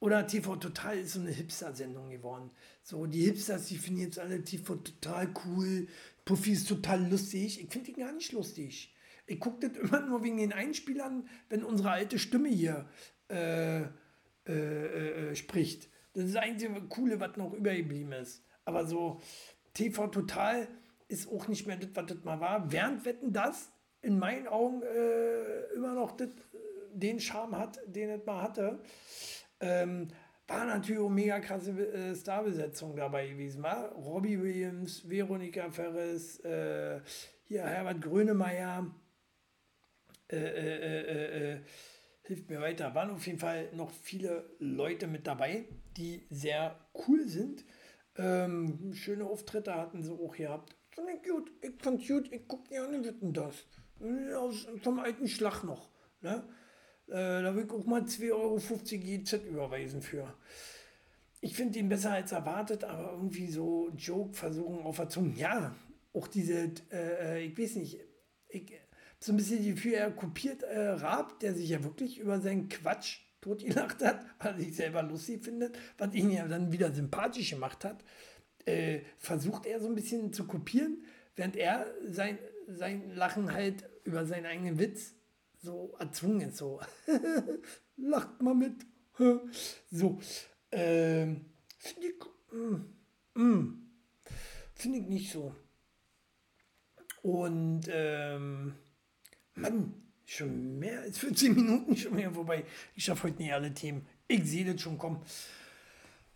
Oder TV Total ist so eine Hipster-Sendung geworden. So, die Hipsters, die finden jetzt alle TV Total cool. Puffy ist total lustig. Ich finde die gar nicht lustig. Ich gucke das immer nur wegen den Einspielern, wenn unsere alte Stimme hier äh, äh, äh, äh spricht. Das ist das einzige Coole, was noch übergeblieben ist. Aber so TV Total ist auch nicht mehr das, was das mal war. Während Wetten das in meinen Augen äh, immer noch das, den Charme hat, den es mal hatte. Ähm, war natürlich auch mega krasse äh, Starbesetzung dabei gewesen. War Robbie Williams, Veronika Ferres, äh, hier Herbert Grönemeyer, äh, äh, äh, hilft mir weiter. Waren auf jeden Fall noch viele Leute mit dabei, die sehr cool sind. Ähm, schöne Auftritte hatten sie auch gehabt. Fand ich gut, ich fand gut, ich gucke gerne Wetten das. Aus, vom alten Schlag noch. Ne? Äh, da will ich auch mal 2,50 Euro GZ überweisen für. Ich finde ihn besser als erwartet, aber irgendwie so Joke-Versuchen auf der Zunge. Ja, auch diese, äh, äh ich weiß nicht, ich so ein bisschen die Gefühl, er kopiert äh, Raab, der sich ja wirklich über seinen Quatsch totgelacht hat, weil er sich selber lustig findet, was ihn ja dann wieder sympathisch gemacht hat. Äh, versucht er so ein bisschen zu kopieren, während er sein, sein Lachen halt über seinen eigenen Witz so erzwungen ist. So, lacht mal mit. so, ähm, finde ich, mm, mm, finde ich nicht so. Und, ähm, Mann, schon mehr als 15 Minuten schon mehr vorbei. Ich schaffe heute nicht alle Themen. Ich sehe das schon kommen.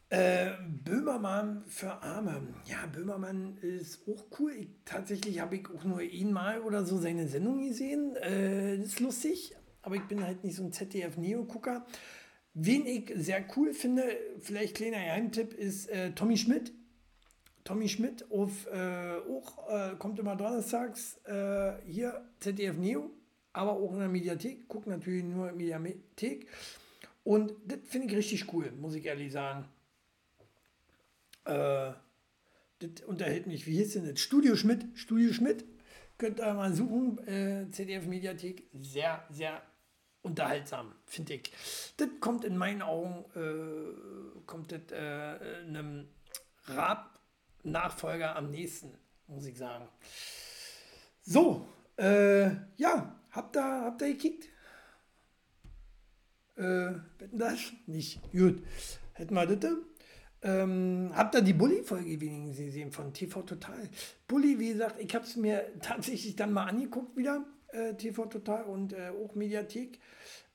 Äh, Böhmermann für Arme. Ja, Böhmermann ist auch cool. Ich, tatsächlich habe ich auch nur einmal oder so seine Sendung gesehen. Äh, das ist lustig, aber ich bin halt nicht so ein ZDF-Neo-Gucker. Wen ich sehr cool finde, vielleicht kleiner Geheimtipp, ist äh, Tommy Schmidt. Tommy Schmidt auf, äh, auch, äh, kommt immer donnerstags hier ZDF Neo, aber auch in der Mediathek. Guckt natürlich nur in der Mediathek. Und das finde ich richtig cool, muss ich ehrlich sagen. Äh, das unterhält mich, wie hieß denn das? Studio Schmidt. Studio Schmidt. Könnt ihr mal suchen. Äh, ZDF Mediathek. Sehr, sehr unterhaltsam, finde ich. Das kommt in meinen Augen, äh, kommt das äh, einem Rap-Nachfolger am nächsten, muss ich sagen. So, äh, ja, habt ihr, habt ihr gekickt? Äh, das? Nicht. Gut. Hätten wir das? Ähm, habt ihr die Bully-Folge wenigstens gesehen von TV Total? Bully, wie gesagt, ich habe es mir tatsächlich dann mal angeguckt wieder, äh, TV Total und äh, auch Mediathek,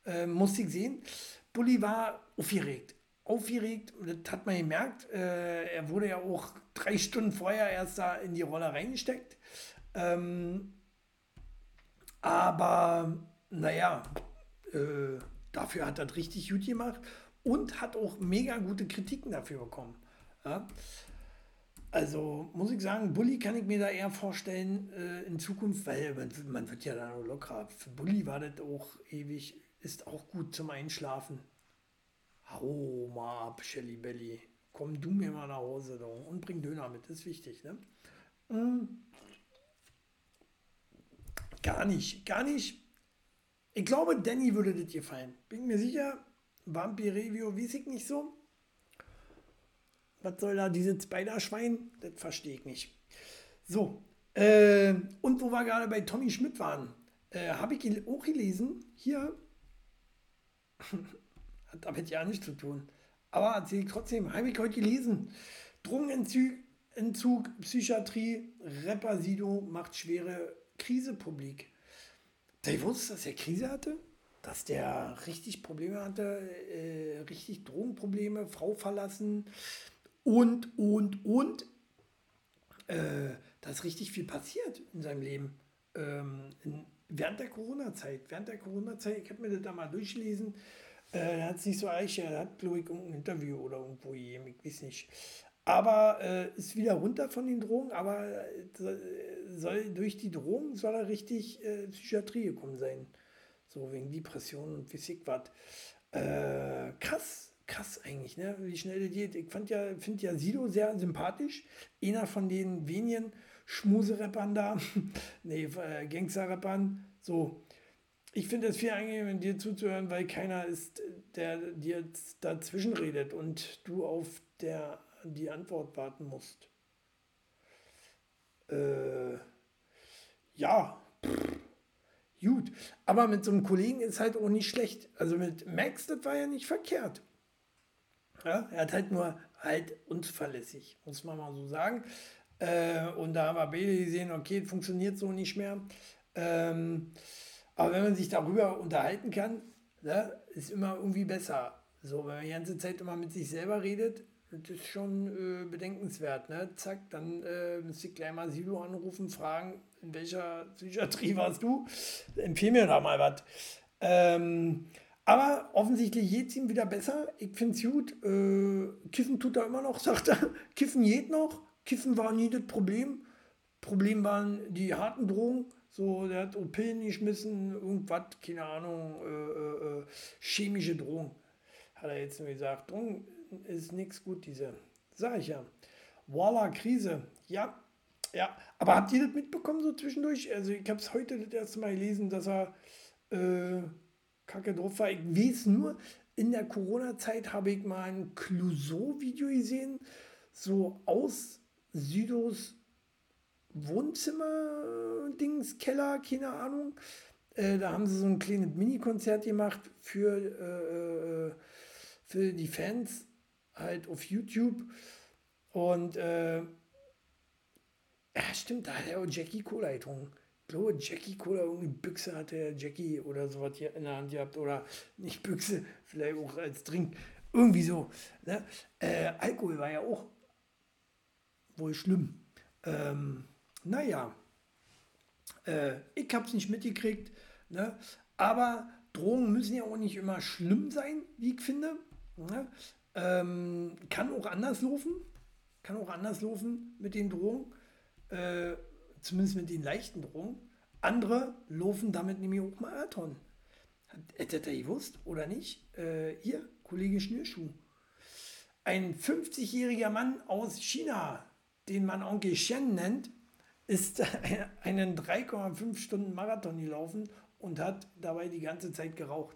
äh, musste ich sehen. Bully war aufgeregt. Aufgeregt, das hat man gemerkt. Äh, er wurde ja auch drei Stunden vorher erst da in die Rolle reingesteckt. Ähm, aber naja, äh, dafür hat er richtig gut gemacht und hat auch mega gute Kritiken dafür bekommen. Ja? Also muss ich sagen, Bully kann ich mir da eher vorstellen äh, in Zukunft, weil man, man, wird ja da noch locker. Für Bully war das auch ewig, ist auch gut zum Einschlafen. Hau mal ab, Shelly Belly. Komm du mir mal nach Hause da und bring Döner mit, das ist wichtig. Ne? Mhm. Gar nicht, gar nicht. Ich glaube, Danny würde das gefallen. Bin mir sicher, Vampirevio weiß ich nicht so. Was soll da dieses Spider-Schwein? Das verstehe ich nicht. So, äh, und wo wir gerade bei Tommy Schmidt waren, äh, habe ich auch gelesen, hier, hat damit ja nichts zu tun, aber erzähle ich trotzdem, habe ich heute gelesen, Drogenentzug, Entzug, Psychiatrie, Rapper Sido macht schwere Krise publik. Der wusste, dass er Krise hatte? Dass der richtig Probleme hatte, äh, richtig Drogenprobleme, Frau verlassen und, und, und. Äh, da richtig viel passiert in seinem Leben. Ähm, in, während der Corona-Zeit. Während der Corona-Zeit, ich habe mir das da mal durchgelesen, äh, er hat es nicht so reich, er hat, glaube ich, irgendein Interview oder irgendwo gegeben, ich weiß nicht. Aber äh, ist wieder runter von den Drogen, aber äh, soll durch die Drogen soll er richtig äh, Psychiatrie gekommen sein. So wegen Depressionen und Physik was. Äh, krass, krass eigentlich, ne? wie schnell der geht. Ich fand ja, finde ja Sido sehr sympathisch. Einer von den wenigen Schmuserappern da, nee, äh, Gangster-Rappern. So, ich finde es viel angenehmer, dir zuzuhören, weil keiner ist, der dir dazwischen redet und du auf der, die Antwort warten musst. Äh, ja, pff. Gut, aber mit so einem Kollegen ist halt auch nicht schlecht. Also mit Max, das war ja nicht verkehrt. Ja, er hat halt nur halt unzuverlässig, muss man mal so sagen. Äh, und da haben wir beide gesehen, okay, funktioniert so nicht mehr. Ähm, aber wenn man sich darüber unterhalten kann, ne, ist immer irgendwie besser. So, wenn man die ganze Zeit immer mit sich selber redet, das ist schon äh, bedenkenswert. Ne? Zack, dann äh, müsste ich gleich mal Silo anrufen, fragen, in welcher Psychiatrie warst du? Empfehl mir da mal was. Ähm, aber offensichtlich geht es ihm wieder besser. Ich finde es gut. Äh, Kiffen tut er immer noch, sagt er. Kiffen geht noch. Kiffen war nie das Problem. Problem waren die harten Drogen. So, der hat OP geschmissen, irgendwas, keine Ahnung, äh, äh, äh, chemische Drogen. Hat er jetzt nur gesagt. Drogen ist nichts gut, diese. Sag ich ja. Voila, Krise. Ja, ja, aber habt ihr das mitbekommen so zwischendurch? Also ich habe es heute das erste Mal gelesen, dass er äh, kacke drauf war. Ich weiß nur, in der Corona-Zeit habe ich mal ein Clouseau-Video gesehen, so aus Südos Wohnzimmer-Dings, Keller, keine Ahnung. Äh, da haben sie so ein kleines Mini-Konzert gemacht für, äh, äh für die Fans, halt auf YouTube. Und äh, ja, stimmt, da hat er auch Jackie Cola getrunken. Ich glaube, Jackie Cola, irgendwie Büchse hatte Jackie oder sowas hier in der Hand gehabt. Oder nicht Büchse, vielleicht auch als Drink. Irgendwie so. Ne? Äh, Alkohol war ja auch wohl schlimm. Ähm, naja, äh, ich habe es nicht mitgekriegt. Ne? Aber Drohungen müssen ja auch nicht immer schlimm sein, wie ich finde. Ne? Ähm, kann auch anders laufen. Kann auch anders laufen mit den Drohungen. Äh, zumindest mit den leichten Drohungen. Andere laufen damit nämlich auch Marathon. Hättet ihr gewusst oder nicht? Äh, hier, Kollege Schnürschuh. Ein 50-jähriger Mann aus China, den man Onkel Shen nennt, ist einen 3,5 Stunden Marathon gelaufen und hat dabei die ganze Zeit geraucht.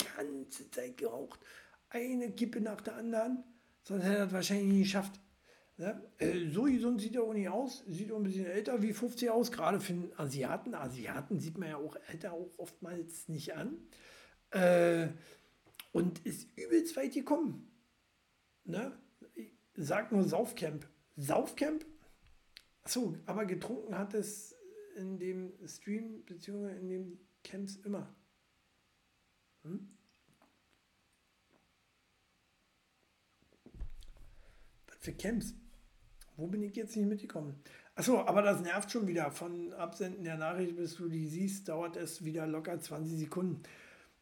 Die ganze Zeit geraucht. Eine Kippe nach der anderen. Sonst hätte er das wahrscheinlich nie geschafft. Ne? Äh, so gesund sieht er auch nicht aus. Sieht auch ein bisschen älter wie 50 aus. Gerade für einen Asiaten. Asiaten sieht man ja auch älter auch oftmals nicht an. Äh, und ist übelst weit gekommen. Ne? Sag nur Saufcamp. Saufcamp? Achso, aber getrunken hat es in dem Stream bzw. in den Camps immer. Hm? Für Camps? Wo bin ich jetzt nicht mitgekommen? Achso, aber das nervt schon wieder. Von Absenden der Nachricht, bis du die siehst, dauert es wieder locker 20 Sekunden.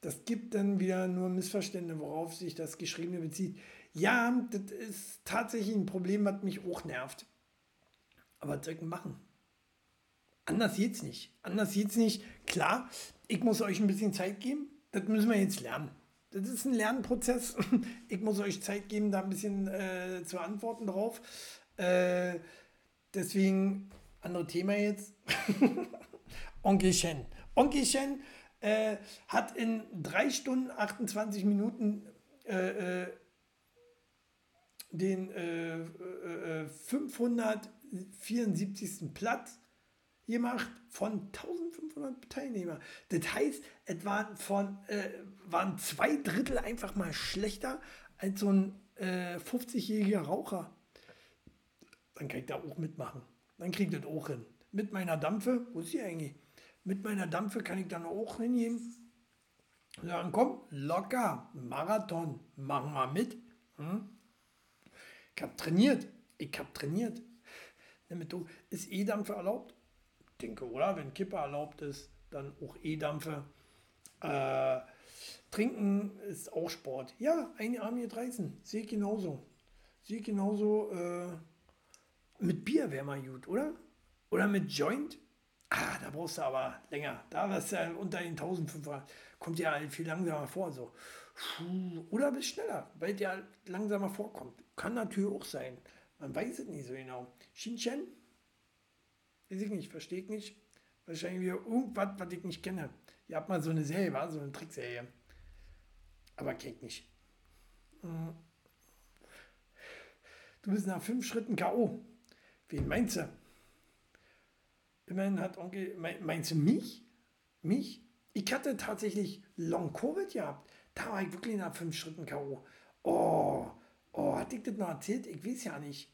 Das gibt dann wieder nur Missverständnisse, worauf sich das Geschriebene bezieht. Ja, das ist tatsächlich ein Problem, was mich auch nervt. Aber was machen? Anders geht's nicht. Anders geht's nicht. Klar, ich muss euch ein bisschen Zeit geben. Das müssen wir jetzt lernen. Das ist ein Lernprozess. Ich muss euch Zeit geben, da ein bisschen äh, zu antworten drauf. Äh, deswegen, andere Thema jetzt. Onkel Shen. Onkel Shen äh, hat in 3 Stunden 28 Minuten äh, äh den 574. Äh, Platz gemacht von 1500 Teilnehmern. Das heißt, es waren, von, waren zwei Drittel einfach mal schlechter als so ein äh, 50-jähriger Raucher. Dann kann ich da auch mitmachen. Dann kriegt das auch hin. Mit meiner Dampfe, wo ist sie eigentlich? Mit meiner Dampfe kann ich dann auch hingehen. Sagen, komm, locker, Marathon, machen wir mit. Hm? Ich habe trainiert. Ich habe trainiert. Damit du, ist E-Dampfe erlaubt? denke, oder? Wenn Kippe erlaubt ist, dann auch E-Dampfe. Äh, trinken ist auch Sport. Ja, eine Arm hier reißen. Sehe ich genauso. Sehe genauso. Äh, mit Bier wäre mal gut, oder? Oder mit Joint? Ah, da brauchst du aber länger. Da was ja unter den 1500. Kommt ja halt viel langsamer vor. So. Oder bist schneller, weil der langsamer vorkommt. Kann natürlich auch sein. Man weiß es nicht so genau. Xinchen? Weiß ich nicht, verstehe ich nicht. Wahrscheinlich wieder irgendwas, was ich nicht kenne. Ihr habt mal so eine Serie, war so eine Trickserie. Aber ich nicht. Du bist nach fünf Schritten K.O. Wen meinst du? Immerhin hat Onkel, meinst du mich? Mich? Ich hatte tatsächlich Long Covid gehabt. Da war ich wirklich nach fünf Schritten K.O. Oh, oh, hatte ich das noch erzählt? Ich weiß ja nicht.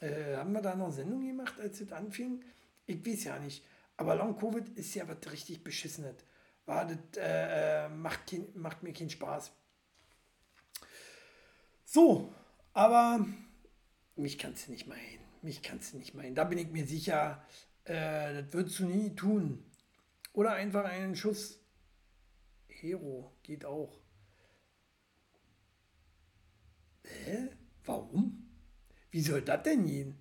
Äh, haben wir da noch Sendung gemacht, als es anfing? Ich weiß ja nicht. Aber Long Covid ist ja was richtig Beschissenes. War das, äh, äh, macht, kein, macht mir keinen Spaß. So, aber mich kannst du nicht meinen. Mich kannst du nicht meinen. Da bin ich mir sicher, äh, das würdest du nie tun. Oder einfach einen Schuss Hero geht auch. Hä? Warum? Wie soll das denn gehen?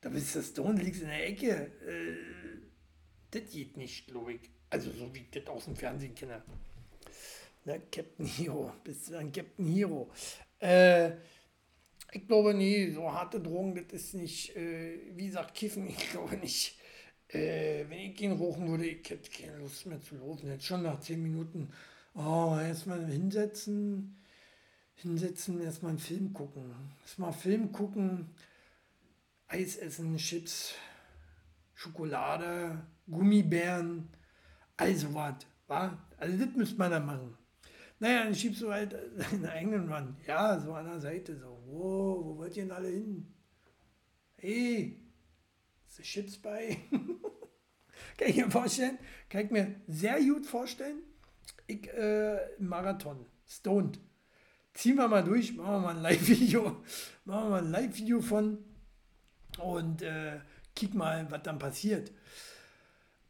Da bist du Stone, liegst in der Ecke. Äh, das geht nicht, glaube ich. Also so wie ich das aus dem Fernsehen kenne. Na, Captain Hero. Bist du dann Captain Hero? Äh, ich glaube nie, so harte Drogen, das ist nicht, äh, wie gesagt, Kiffen, ich glaube nicht. Äh, wenn ich ihn rochen würde, ich hätte keine Lust mehr zu laufen. Jetzt schon nach 10 Minuten, oh, erstmal hinsetzen, hinsetzen, erstmal einen Film gucken. Erstmal Film gucken, Eis essen, Chips, Schokolade, Gummibären, all sowas. Wa? Also das müsste man dann machen. Naja, dann schiebst du halt deinen eigenen Mann. Ja, so an der Seite so. Wow, wo wollt ihr denn alle hin? Hey, das Chips bei? Kann ich mir vorstellen? Kann ich mir sehr gut vorstellen. Ich, äh, Marathon, stoned. Ziehen wir mal durch, machen wir mal ein Live-Video. Machen wir mal ein Live-Video von und äh, kick mal, was dann passiert.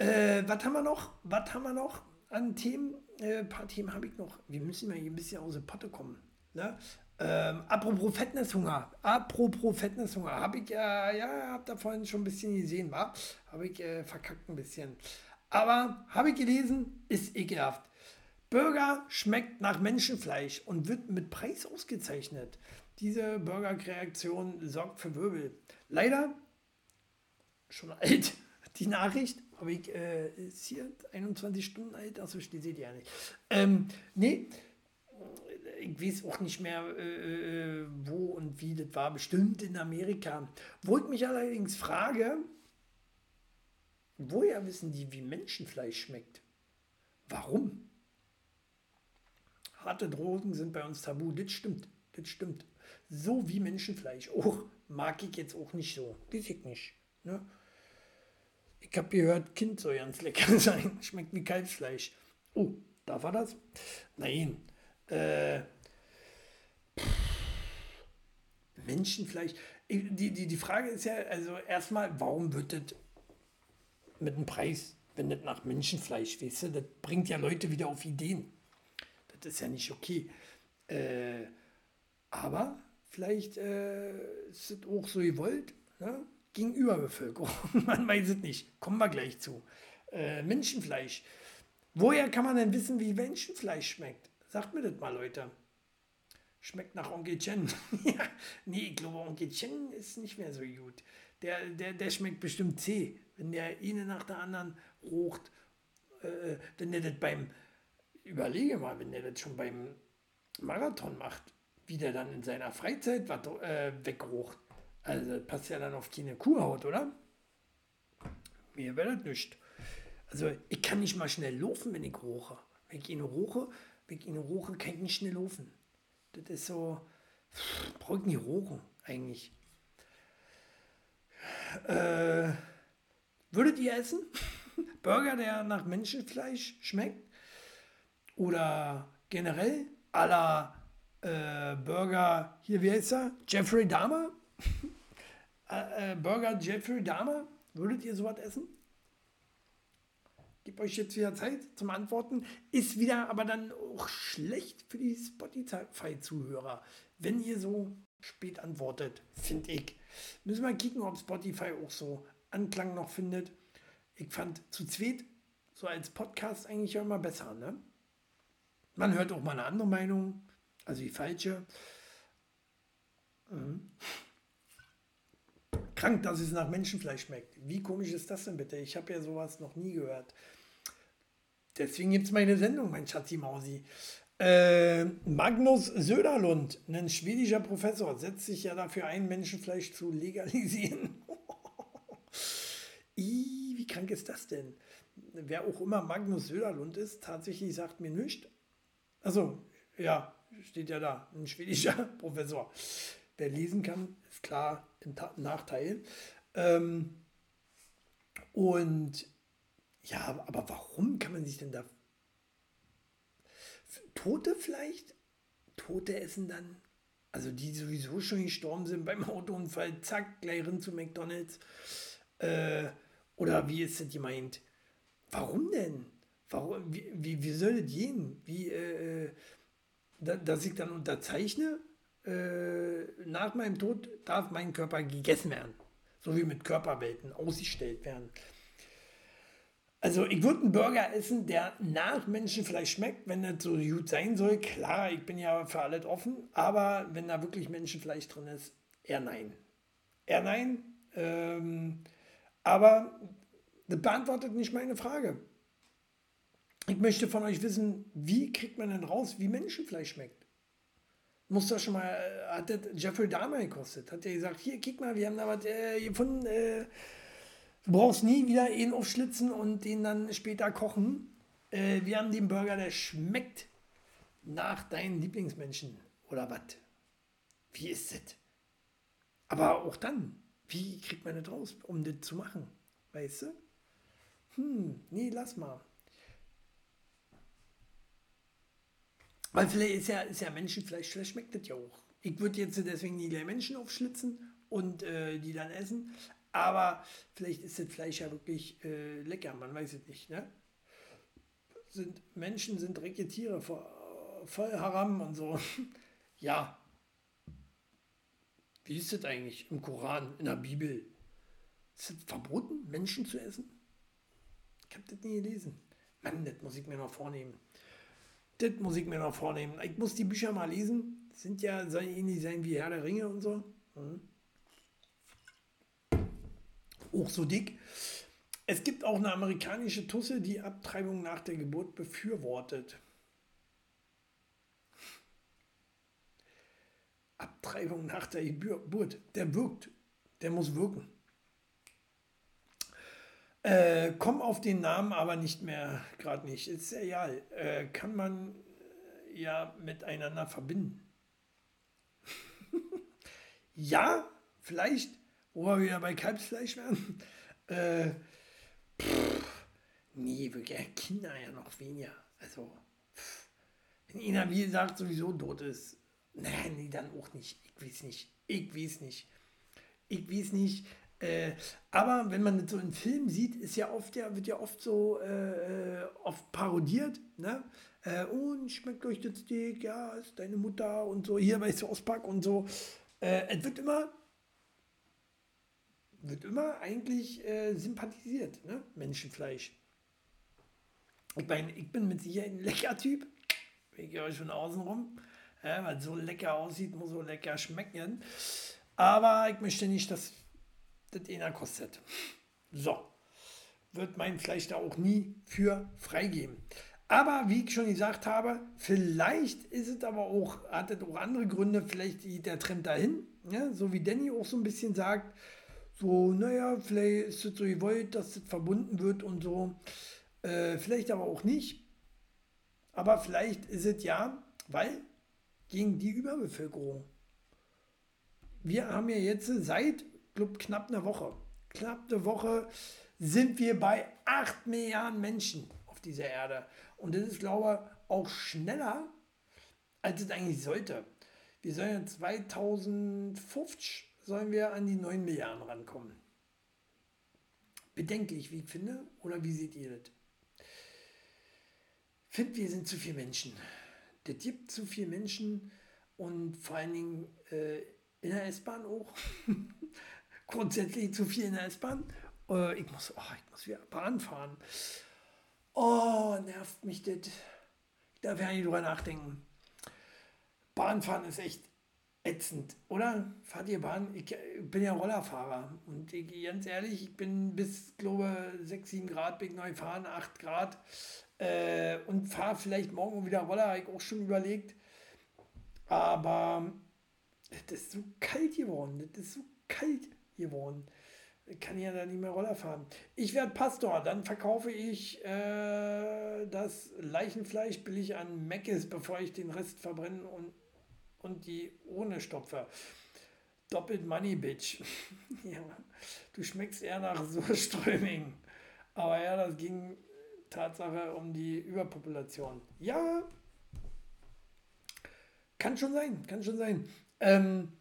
Äh, was haben wir noch? Was haben wir noch an Themen? Äh, ein paar Themen habe ich noch. Wir müssen mal hier ein bisschen aus der Potte kommen. Ne? Ähm, apropos Fettnesshunger, apropos Fettnesshunger, habe ich ja, ja, habe da vorhin schon ein bisschen gesehen, war, habe ich äh, verkackt ein bisschen. Aber habe ich gelesen, ist ekelhaft. Burger schmeckt nach Menschenfleisch und wird mit Preis ausgezeichnet. Diese Burger-Kreation sorgt für Wirbel. Leider schon alt, die Nachricht, aber ich, äh, ist hier 21 Stunden alt, also seht ihr ja nicht. Ähm, nee, ich weiß auch nicht mehr, äh, äh, wo und wie das war, bestimmt in Amerika. Wo ich mich allerdings frage, woher wissen die, wie Menschenfleisch schmeckt? Warum? Harte Drogen sind bei uns tabu, das stimmt, das stimmt. So wie Menschenfleisch auch, mag ich jetzt auch nicht so, weiß ich nicht. Ne? Ich habe gehört, Kind soll ganz lecker sein, schmeckt wie Kalbsfleisch. Oh, darf er das? Nein, äh, Menschenfleisch. Die, die, die Frage ist ja, also erstmal, warum wird das mit einem Preis, wenn das nach Menschenfleisch, weißt du, das bringt ja Leute wieder auf Ideen. Das ist ja nicht okay. Äh, aber vielleicht äh, ist es auch so gewollt, ne? Gegenüber Bevölkerung. Man weiß es nicht. Kommen wir gleich zu. Äh, Menschenfleisch. Woher kann man denn wissen, wie Menschenfleisch schmeckt? Sagt mir das mal, Leute. Schmeckt nach Onkel Chen. ja, nee, ich glaube, Onkel Chen ist nicht mehr so gut. Der, der, der schmeckt bestimmt zäh, wenn der eine nach der anderen rocht. Äh, wenn der das beim, überlege mal, wenn der das schon beim Marathon macht, wie der dann in seiner Freizeit was äh, wegrocht. Also das passt ja dann auf keine Kuhhaut, oder? Mir wäre das nicht. Also ich kann nicht mal schnell laufen, wenn ich roche. Wenn ich ihn roche, wenn ich ihn roche, kann ich nicht schnell laufen. Das ist so, brauche ich nicht rochen, eigentlich. Äh, würdet ihr essen? Burger, der nach Menschenfleisch schmeckt? Oder generell aller äh, Burger, hier wie heißt er? Jeffrey Dahmer? äh, äh, Burger Jeffrey Dahmer? Würdet ihr sowas essen? gebe euch jetzt wieder Zeit zum Antworten. Ist wieder aber dann auch schlecht für die Spotify-Zuhörer, wenn ihr so spät antwortet, finde ich. Müssen wir kicken, ob Spotify auch so Anklang noch findet. Ich fand zu zweit so als Podcast eigentlich immer besser. Ne? Man hört auch mal eine andere Meinung, also die falsche. Mhm. Krank, dass es nach Menschenfleisch schmeckt. Wie komisch ist das denn bitte? Ich habe ja sowas noch nie gehört. Deswegen gibt es meine Sendung, mein Schatzi Mausi. Äh, Magnus Söderlund, ein schwedischer Professor, setzt sich ja dafür ein, Menschenfleisch zu legalisieren. I, wie krank ist das denn? Wer auch immer Magnus Söderlund ist, tatsächlich sagt mir nichts. Also, ja, steht ja da, ein schwedischer Professor. Wer lesen kann, ist klar ein Nachteil. Ähm, und ja, aber warum kann man sich denn da. Tote vielleicht? Tote essen dann? Also die sowieso schon gestorben sind beim Autounfall, zack, gleich rein zu McDonalds. Äh, oder wie ist das gemeint? Warum denn? Warum, wie, wie, wie soll das gehen? Wie, äh, äh da, dass ich dann unterzeichne, äh, nach meinem Tod darf mein Körper gegessen werden. So wie mit Körperwelten ausgestellt werden. Also ich würde einen Burger essen, der nach Menschenfleisch schmeckt, wenn das so gut sein soll. Klar, ich bin ja für alles offen, aber wenn da wirklich Menschenfleisch drin ist, eher nein. Eher nein. Ähm, aber das beantwortet nicht meine Frage. Ich möchte von euch wissen, wie kriegt man denn raus, wie Menschenfleisch schmeckt? Muss das schon mal, äh, hat das Jeffrey Dahmer gekostet? Hat er gesagt, hier, kick mal, wir haben da was äh, gefunden, äh, Du brauchst nie wieder ihn aufschlitzen und den dann später kochen. Äh, wir haben den Burger, der schmeckt nach deinen Lieblingsmenschen. Oder was? Wie ist das? Aber auch dann, wie kriegt man das raus, um das zu machen? Weißt du? Hm, nee, lass mal. Weil vielleicht ist ja, ist ja Menschenfleisch, vielleicht schmeckt das ja auch. Ich würde jetzt deswegen nie gleich Menschen aufschlitzen und äh, die dann essen. Aber vielleicht ist das Fleisch ja wirklich äh, lecker, man weiß es nicht. Ne? Sind, Menschen sind dreckige Tiere, voll Haram und so. ja. Wie ist das eigentlich im Koran, in der Bibel? Ist es verboten, Menschen zu essen? Ich habe das nie gelesen. Mann, das muss ich mir noch vornehmen. Das muss ich mir noch vornehmen. Ich muss die Bücher mal lesen. Das sind ja, sollen ähnlich sein wie Herr der Ringe und so. Mhm. Auch so dick. Es gibt auch eine amerikanische Tusse, die Abtreibung nach der Geburt befürwortet. Abtreibung nach der Geburt, der wirkt, der muss wirken. Äh, komm auf den Namen aber nicht mehr, gerade nicht. Ist ja egal. Äh, kann man äh, ja miteinander verbinden. ja, vielleicht, wo wir wieder bei Kalbsfleisch werden. Äh, nee, wirklich, Kinder ja noch weniger. Also, pff, wenn einer, wie gesagt, sowieso tot ist, Nein, nee, dann auch nicht. Ich weiß nicht. Ich weiß nicht. Ich weiß nicht. Äh, aber wenn man so in Filmen sieht, ist ja oft ja, wird ja oft so äh, oft parodiert, ne? Äh, und schmeckt euch das Steak, ja, ist deine Mutter und so, hier bei Auspack und so. Äh, es wird immer, wird immer eigentlich äh, sympathisiert, ne? Menschenfleisch. Ich meine, ich bin mit Sicherheit ein lecker Typ. Ich gehe euch von außen rum. Ja, weil so lecker aussieht, muss so lecker schmecken. Aber ich möchte nicht, dass das einer kostet. So, wird mein Fleisch da auch nie für freigeben. Aber wie ich schon gesagt habe, vielleicht ist es aber auch, hat es auch andere Gründe, vielleicht geht der Trend dahin, ja, so wie Danny auch so ein bisschen sagt, so, naja, vielleicht ist es so gewollt, dass das verbunden wird und so, äh, vielleicht aber auch nicht. Aber vielleicht ist es ja, weil gegen die Überbevölkerung. Wir haben ja jetzt seit glaub, knapp einer Woche, knapp eine Woche sind wir bei 8 Milliarden Menschen auf dieser Erde. Und das ist, glaube ich, auch schneller, als es eigentlich sollte. Wir sollen ja 2050 sollen wir an die 9 Milliarden rankommen. Bedenklich, wie ich finde, oder wie seht ihr das? Ich finde, wir sind zu viele Menschen das gibt zu viele Menschen und vor allen Dingen äh, in der S-Bahn auch. Grundsätzlich zu viel in der S-Bahn. Äh, ich, muss, oh, ich muss wieder Bahn fahren. Oh, nervt mich das. Da werde ich drüber nachdenken. Bahnfahren ist echt ätzend, oder? Fahrt ihr Bahn? Ich, ich bin ja Rollerfahrer und ich, ganz ehrlich, ich bin bis, glaube 6, 7 Grad bin ich neu fahren, 8 Grad äh, und fahre vielleicht morgen wieder Roller, habe ich auch schon überlegt. Aber das ist so kalt geworden, das ist so kalt Ich kann ja da nicht mehr Roller fahren. Ich werde Pastor, dann verkaufe ich äh, das Leichenfleisch billig an Meckes, bevor ich den Rest verbrenne und, und die ohne stopfe. Doppelt Money, Bitch. ja, du schmeckst eher nach so Ströming. Aber ja, das ging Tatsache um die Überpopulation. Ja, kann schon sein, kann schon sein. Ähm,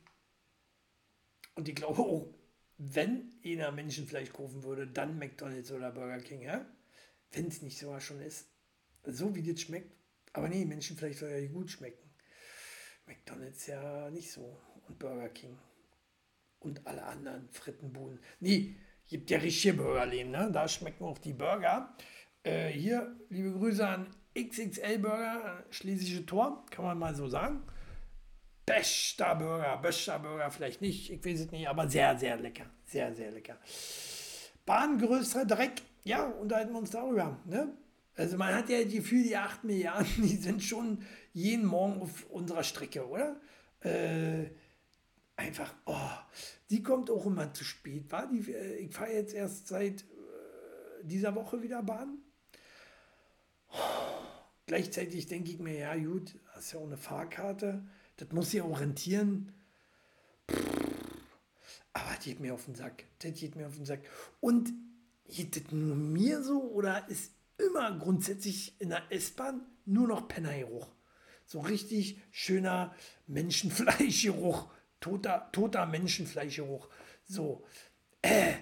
und ich glaube auch, wenn einer Menschenfleisch kaufen würde, dann McDonalds oder Burger King, ja? Wenn es nicht sogar schon ist. So wie das schmeckt. Aber nee, Menschenfleisch soll ja gut schmecken. McDonalds ja nicht so. Und Burger King. Und alle anderen Frittenbuden. Nee, gibt ja richtige Burgerläden, ne? Da schmecken auch die Burger. Äh, hier, liebe Grüße an XXL Burger, Schlesische Tor, kann man mal so sagen. Bester Burger, bester Burger vielleicht nicht, ich weiß es nicht, aber sehr, sehr lecker. Sehr, sehr lecker. Bahngrößerer Dreck, ja, unterhalten wir uns darüber. Ne? Also man hat ja das Gefühl, die 8 Milliarden, die sind schon jeden Morgen auf unserer Strecke, oder? Äh, einfach, oh, die kommt auch immer zu spät. War die, äh, ich fahre jetzt erst seit äh, dieser Woche wieder Bahn. Oh, gleichzeitig denke ich mir, ja gut, hast ja auch eine Fahrkarte, das muss ja auch rentieren. Aber das geht mir auf den Sack. Das geht mir auf den Sack. Und geht das nur mir so oder ist immer grundsätzlich in der S-Bahn nur noch Pennergeruch? So richtig schöner Menschenfleischgeruch. Toter, toter Menschenfleischgeruch. So, äh,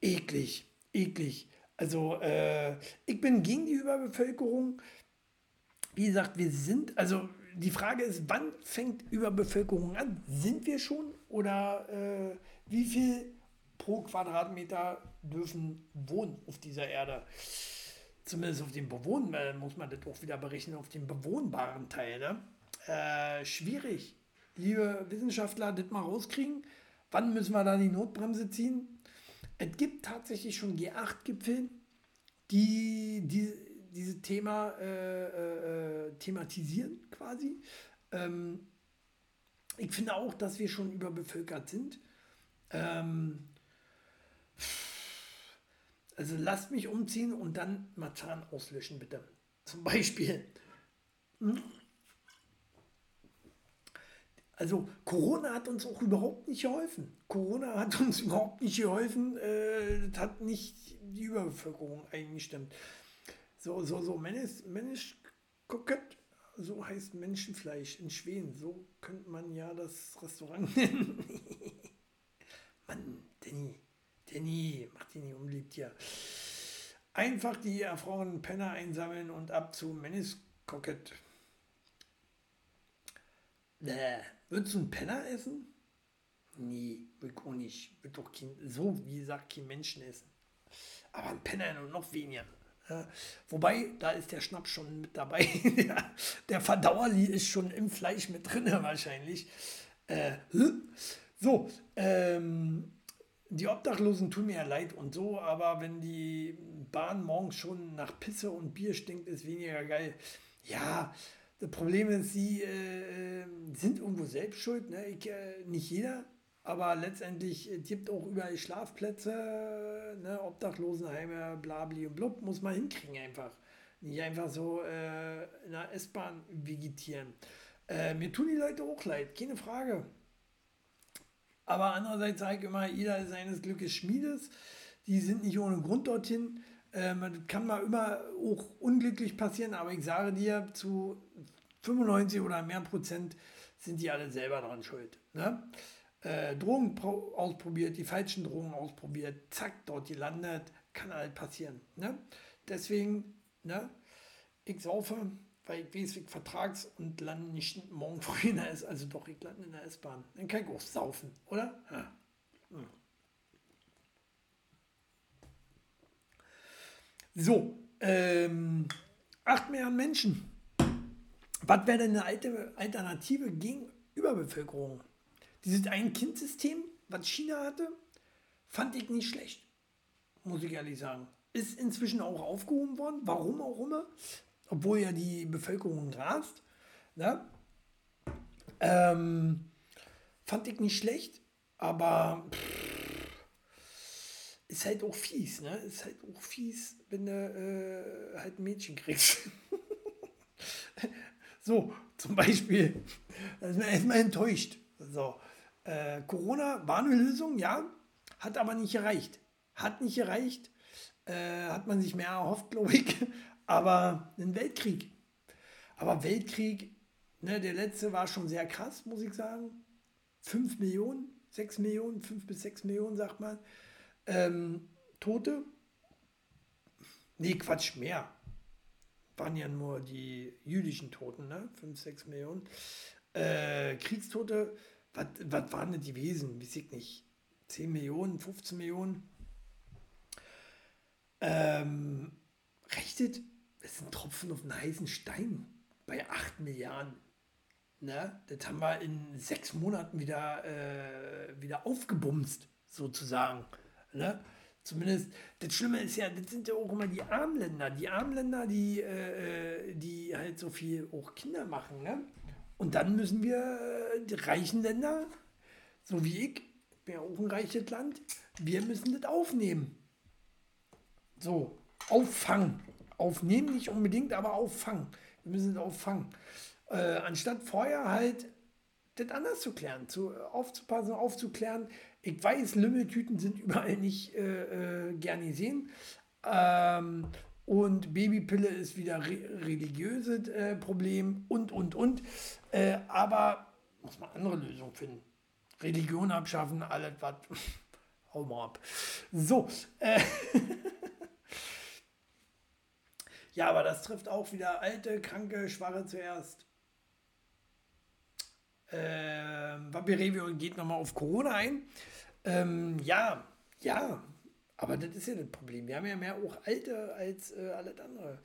eklig, eklig. Also, äh, ich bin gegen die Überbevölkerung. Wie gesagt, wir sind, also die Frage ist, wann fängt Überbevölkerung an? Sind wir schon oder äh, wie viel pro Quadratmeter dürfen wohnen auf dieser Erde? Zumindest auf dem bewohnbaren, muss man das auch wieder berechnen, auf dem bewohnbaren Teil. Ne? Äh, schwierig. Liebe Wissenschaftler, das mal rauskriegen. Wann müssen wir da die Notbremse ziehen? Es gibt tatsächlich schon G8-Gipfel, die, die dieses Thema äh, äh, thematisieren quasi. Ähm, ich finde auch, dass wir schon überbevölkert sind. Ähm, also lasst mich umziehen und dann Matan auslöschen, bitte. Zum Beispiel. Hm? Also Corona hat uns auch überhaupt nicht geholfen. Corona hat uns überhaupt nicht geholfen. Äh, das hat nicht die Überbevölkerung eingestimmt. So, so, so, Mensch, Mensch, Kokett, so heißt Menschenfleisch in Schweden. So könnte man ja das Restaurant nennen. Mann, Danny, Danny, mach die nicht unbeliebt hier. Einfach die erfrorenen Penner einsammeln und ab zu Menniskokett. Bäh, würdest du einen Penner essen? Nee, will ich auch nicht. Will doch kein, so wie gesagt, kein Menschen essen. Aber ein Penner noch weniger. Ja, wobei, da ist der Schnaps schon mit dabei. der, Verdauerli ist schon im Fleisch mit drin wahrscheinlich. Äh, so, ähm, die Obdachlosen tun mir ja leid und so, aber wenn die Bahn morgens schon nach Pisse und Bier stinkt, ist weniger geil. Ja, das Problem ist, sie äh, sind irgendwo selbst schuld. Ne? Ich, äh, nicht jeder, aber letztendlich es gibt auch überall Schlafplätze, ne? Obdachlosenheime, blabli und blub, muss man hinkriegen einfach. Nicht einfach so äh, in der S-Bahn vegetieren. Äh, mir tun die Leute auch leid, keine Frage. Aber andererseits sage ich immer, jeder ist seines Glückes Schmiedes. Die sind nicht ohne Grund dorthin. Ähm, das kann mal immer auch unglücklich passieren, aber ich sage dir, zu 95 oder mehr Prozent sind die alle selber dran schuld. Ne? Äh, Drogen ausprobiert, die falschen Drogen ausprobiert, zack, dort gelandet, kann halt passieren. Ne? Deswegen, ne, ich saufe, weil ich weiß, ich vertrags und lande nicht morgen früh in der S, also doch, ich lande in der S-Bahn. Dann kann ich auch saufen, oder? Ja. Hm. So, ähm, 8 Milliarden Menschen. Was wäre denn eine alte Alternative gegen Überbevölkerung? Dieses Ein-Kind-System, was China hatte, fand ich nicht schlecht, muss ich ehrlich sagen. Ist inzwischen auch aufgehoben worden, warum auch immer obwohl ja die Bevölkerung rast. Ne? Ähm, fand ich nicht schlecht, aber pff, ist halt auch fies, ne? Ist halt auch fies, wenn du äh, halt ein Mädchen kriegst. so, zum Beispiel, da ist man erstmal enttäuscht. So, äh, Corona war eine Lösung, ja, hat aber nicht gereicht. Hat nicht gereicht, äh, hat man sich mehr erhofft, glaube ich. Aber ein Weltkrieg. Aber Weltkrieg, ne, der letzte war schon sehr krass, muss ich sagen. 5 Millionen, 6 Millionen, 5 bis 6 Millionen, sagt man. Ähm, Tote? Nee, Quatsch, mehr. Waren ja nur die jüdischen Toten, ne? 5, 6 Millionen. Äh, Kriegstote, was waren denn die Wesen? Weiß ich nicht. 10 Millionen, 15 Millionen. Ähm, rechnet das ein Tropfen auf einen heißen Stein bei 8 Milliarden. Ne? Das haben wir in sechs Monaten wieder, äh, wieder aufgebumst, sozusagen. Ne? Zumindest, das Schlimme ist ja, das sind ja auch immer die Armländer. Die Armländer, die, äh, äh die halt so viel auch Kinder machen. Ne? Und dann müssen wir, die reichen Länder, so wie ich, bin ja auch ein reiches Land, wir müssen das aufnehmen. So, auffangen. Aufnehmen nicht unbedingt, aber auffangen. Wir müssen das auffangen. Äh, anstatt vorher halt das anders zu klären, zu, aufzupassen, aufzuklären. Ich weiß, Lümmeltüten sind überall nicht äh, äh, gern gesehen. Ähm, und Babypille ist wieder re religiöses äh, Problem und, und, und. Äh, aber muss man andere Lösungen finden. Religion abschaffen, alles was. Hau mal ab. So. Äh ja, aber das trifft auch wieder alte, kranke, Schwache zuerst. Ähm, Vampirevio geht nochmal auf Corona ein. Ähm, ja, ja, aber das ist ja das Problem. Wir haben ja mehr auch Alte als äh, alles andere.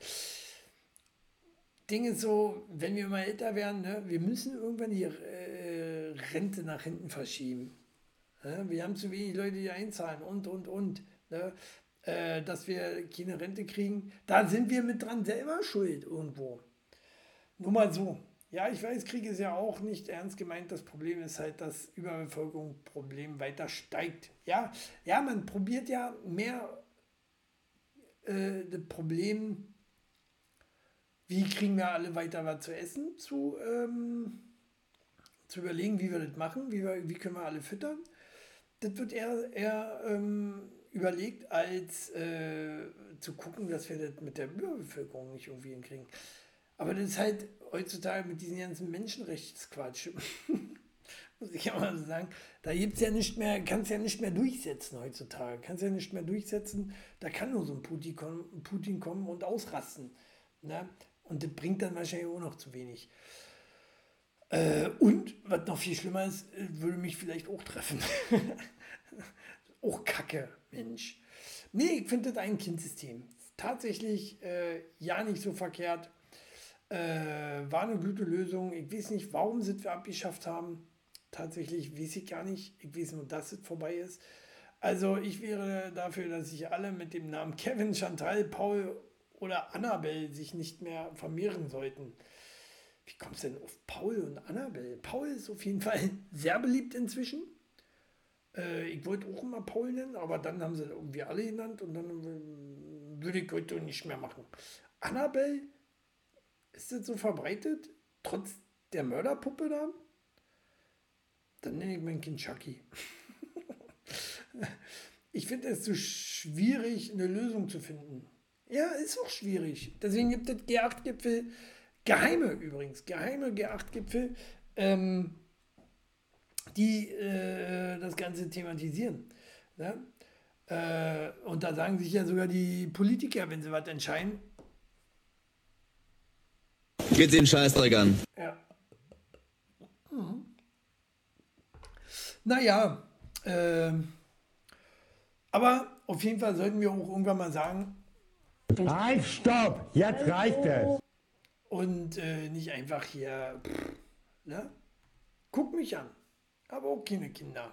Ding ist so, wenn wir mal älter werden, ne, wir müssen irgendwann die äh, Rente nach hinten verschieben. Ne? Wir haben zu wenig Leute, die einzahlen und, und, und. Ne? Äh, dass wir keine Rente kriegen. Da sind wir mit dran selber schuld irgendwo. Nur mal so. Ja, ich weiß, Krieg ist ja auch nicht ernst gemeint. Das Problem ist halt, dass Überbevölkerungsproblem weiter steigt. Ja, ja, man probiert ja mehr äh, das Problem, wie kriegen wir alle weiter was zu essen, zu, ähm, zu überlegen, wie wir das machen, wie, wir, wie können wir alle füttern. Das wird eher, eher ähm, überlegt, als äh, zu gucken, dass wir das mit der Überbevölkerung nicht irgendwie hinkriegen. Aber das ist halt heutzutage mit diesem ganzen Menschenrechtsquatsch, muss ich ja mal so sagen, da gibt's ja nicht mehr, kannst ja nicht mehr durchsetzen heutzutage. Kannst ja nicht mehr durchsetzen, da kann nur so ein Putin, kommen, Putin kommen und ausrasten. Ne? Und das bringt dann wahrscheinlich auch noch zu wenig. Äh, und, was noch viel schlimmer ist, würde mich vielleicht auch treffen. auch Kacke, Mensch. Nee, ich finde das ein Kindsystem. Tatsächlich äh, ja nicht so verkehrt. Äh, war eine gute Lösung. Ich weiß nicht, warum sie wir abgeschafft haben. Tatsächlich weiß ich gar nicht. Ich weiß nur, dass es vorbei ist. Also ich wäre dafür, dass sich alle mit dem Namen Kevin, Chantal, Paul oder Annabelle sich nicht mehr vermehren sollten. Wie kommst du denn auf Paul und Annabelle? Paul ist auf jeden Fall sehr beliebt inzwischen. Äh, ich wollte auch immer Paul nennen, aber dann haben sie irgendwie alle genannt und dann äh, würde ich heute nicht mehr machen. Annabelle ist das so verbreitet, trotz der Mörderpuppe da? Dann nenne ich mein Kind Chucky. ich finde es so schwierig, eine Lösung zu finden. Ja, ist auch schwierig. Deswegen gibt es G8-Gipfel, geheime übrigens, geheime G8-Gipfel, ähm, die äh, das Ganze thematisieren. Ne? Äh, und da sagen sich ja sogar die Politiker, wenn sie was entscheiden, Geht den Scheißdreck an. Ja. Mhm. Naja, äh, aber auf jeden Fall sollten wir auch irgendwann mal sagen. Halt, stopp! Jetzt reicht es! Und äh, nicht einfach hier. Pff, ne? Guck mich an. Aber auch keine Kinder.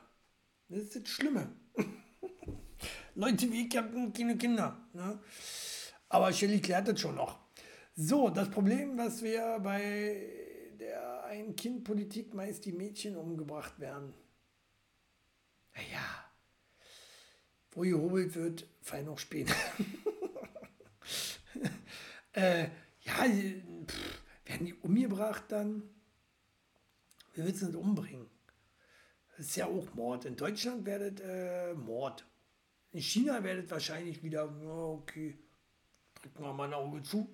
Das ist das Schlimme. Leute wie ich haben keine Kinder. Ne? Aber Shelly klärt das schon noch. So, das Problem, was wir bei der Ein-Kind-Politik meist die Mädchen umgebracht werden. Naja, wo gehobelt wird, fallen auch Späne. äh, ja, pff, werden die umgebracht dann? Wie willst du das umbringen? Das ist ja auch Mord. In Deutschland werdet äh, Mord. In China werdet wahrscheinlich wieder, okay, drücken wir mal ein Auge zu.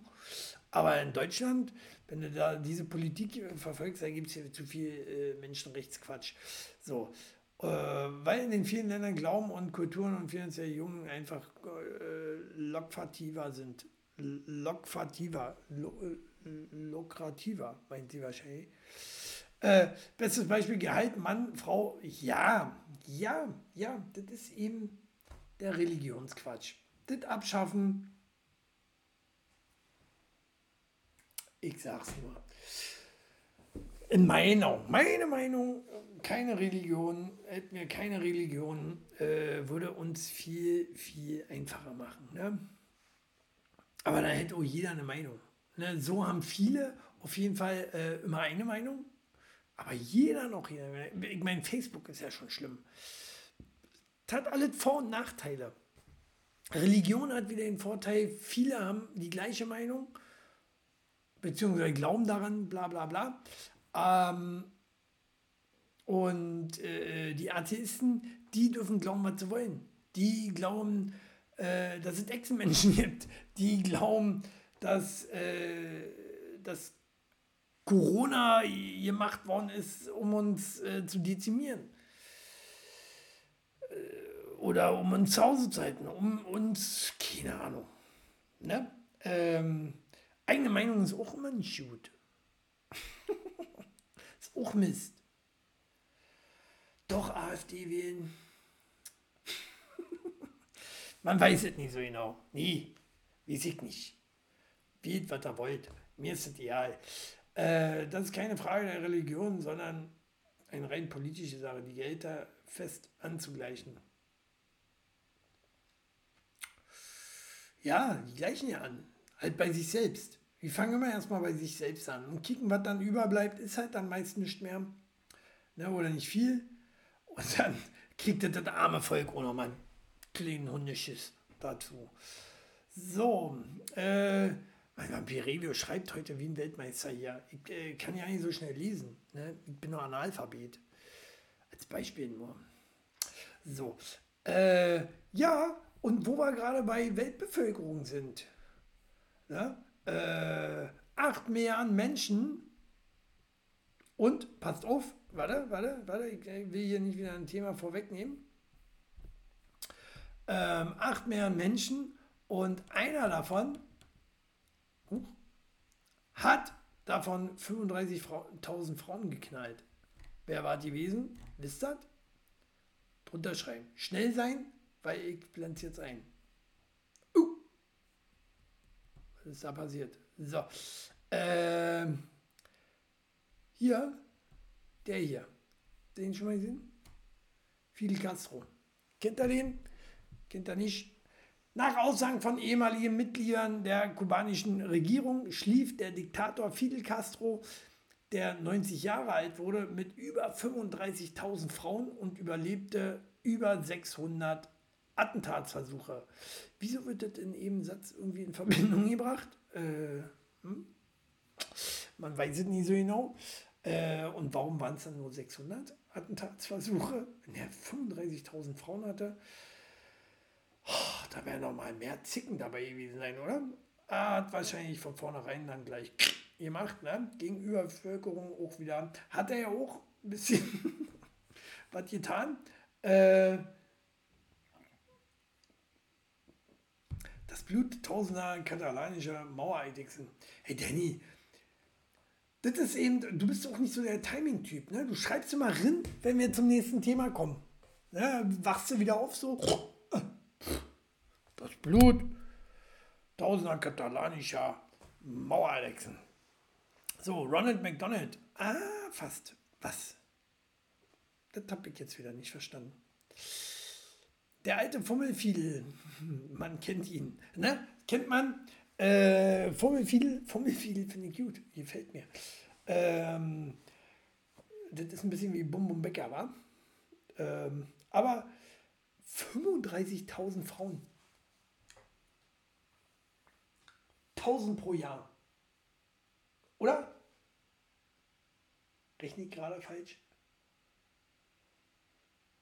Aber in Deutschland, wenn du da diese Politik verfolgst, da gibt es hier zu viel äh, Menschenrechtsquatsch. So. Äh, weil in den vielen Ländern Glauben und Kulturen und finanzielle Jungen einfach äh, lokfativer sind. Lokfativer. Lo, äh, lukrativer, meint sie wahrscheinlich. Äh, bestes Beispiel: Gehalt, Mann, Frau. Ja, ja, ja, das ist eben der Religionsquatsch. Das abschaffen, Ich sag's nur. In meiner, meine Meinung, keine Religion, hätten wir keine Religion, äh, würde uns viel, viel einfacher machen. Ne? Aber da hätte auch jeder eine Meinung. Ne? So haben viele auf jeden Fall äh, immer eine Meinung. Aber jeder noch hier, ich meine, Facebook ist ja schon schlimm. Das hat alles Vor- und Nachteile. Religion hat wieder den Vorteil, viele haben die gleiche Meinung, beziehungsweise glauben daran, bla bla bla. Ähm, und äh, die Atheisten, die dürfen glauben, was sie wollen. Die glauben, äh, dass es Echsenmenschen gibt. Die glauben, dass, äh, dass Corona gemacht worden ist, um uns äh, zu dezimieren. Äh, oder um uns zu Hause zu halten, um uns, keine Ahnung. Ne? Ähm, eigene Meinung ist auch immer nicht gut. ist auch Mist. Doch AfD wählen. Man weiß es nicht so genau. Nie. Weiß ich nicht. Wählt, was ihr wollt. Mir ist es egal. Äh, das ist keine Frage der Religion, sondern eine rein politische Sache, die Gelder fest anzugleichen. Ja, die gleichen ja an. Halt bei sich selbst. Wir fangen immer erstmal bei sich selbst an und kicken, was dann überbleibt, ist halt dann meist nicht mehr. Ne, oder nicht viel. Und dann kriegt das, arme Volk auch nochmal einen kleinen Hundeschiss dazu. So, äh, mein Pirelio schreibt heute wie ein Weltmeister hier. Ich äh, kann ja nicht so schnell lesen. Ne? Ich bin nur Analphabet. Als Beispiel nur. So, äh, ja, und wo wir gerade bei Weltbevölkerung sind. Ne? Äh, 8 Milliarden Menschen und, passt auf, warte, warte, warte, ich will hier nicht wieder ein Thema vorwegnehmen. Ähm, 8 Milliarden Menschen und einer davon huch, hat davon 35.000 Frauen geknallt. Wer war die gewesen? Wisst ihr? Drunter schreiben. Schnell sein, weil ich blende jetzt ein. Was ist da passiert? So. Ähm. Hier. Der hier. Den schon mal gesehen? Fidel Castro. Kennt ihr den? Kennt ihr nicht? Nach Aussagen von ehemaligen Mitgliedern der kubanischen Regierung schlief der Diktator Fidel Castro, der 90 Jahre alt wurde, mit über 35.000 Frauen und überlebte über 600 Attentatsversuche. Wieso wird das in jedem Satz irgendwie in Verbindung gebracht? Äh, hm? Man weiß es nie so genau. Äh, und warum waren es dann nur 600 Attentatsversuche, wenn er 35.000 Frauen hatte? Oh, da wären noch mal mehr Zicken dabei gewesen sein, oder? Er hat wahrscheinlich von vornherein dann gleich gemacht, ne? Gegenüber Bevölkerung auch wieder. Hat er ja auch ein bisschen was getan. Äh, das Blut tausender katalanischer Mauereidechsen. Hey Danny, das ist eben, du bist auch nicht so der Timing-Typ. Ne? Du schreibst immer rin, wenn wir zum nächsten Thema kommen. Ne? Wachst du wieder auf so. Das Blut tausender katalanischer Mauereidechsen. So, Ronald McDonald. Ah, fast. Was? Das habe ich jetzt wieder nicht verstanden. Der alte Fummelfiedel, man kennt ihn, ne? Kennt man? Äh, Fummelfiedel, Fummelfiedel finde ich gut, gefällt mir. Ähm, das ist ein bisschen wie Bum Bum Becker, wa? Ähm, aber 35.000 Frauen. 1000 pro Jahr. Oder? Rechne ich gerade falsch?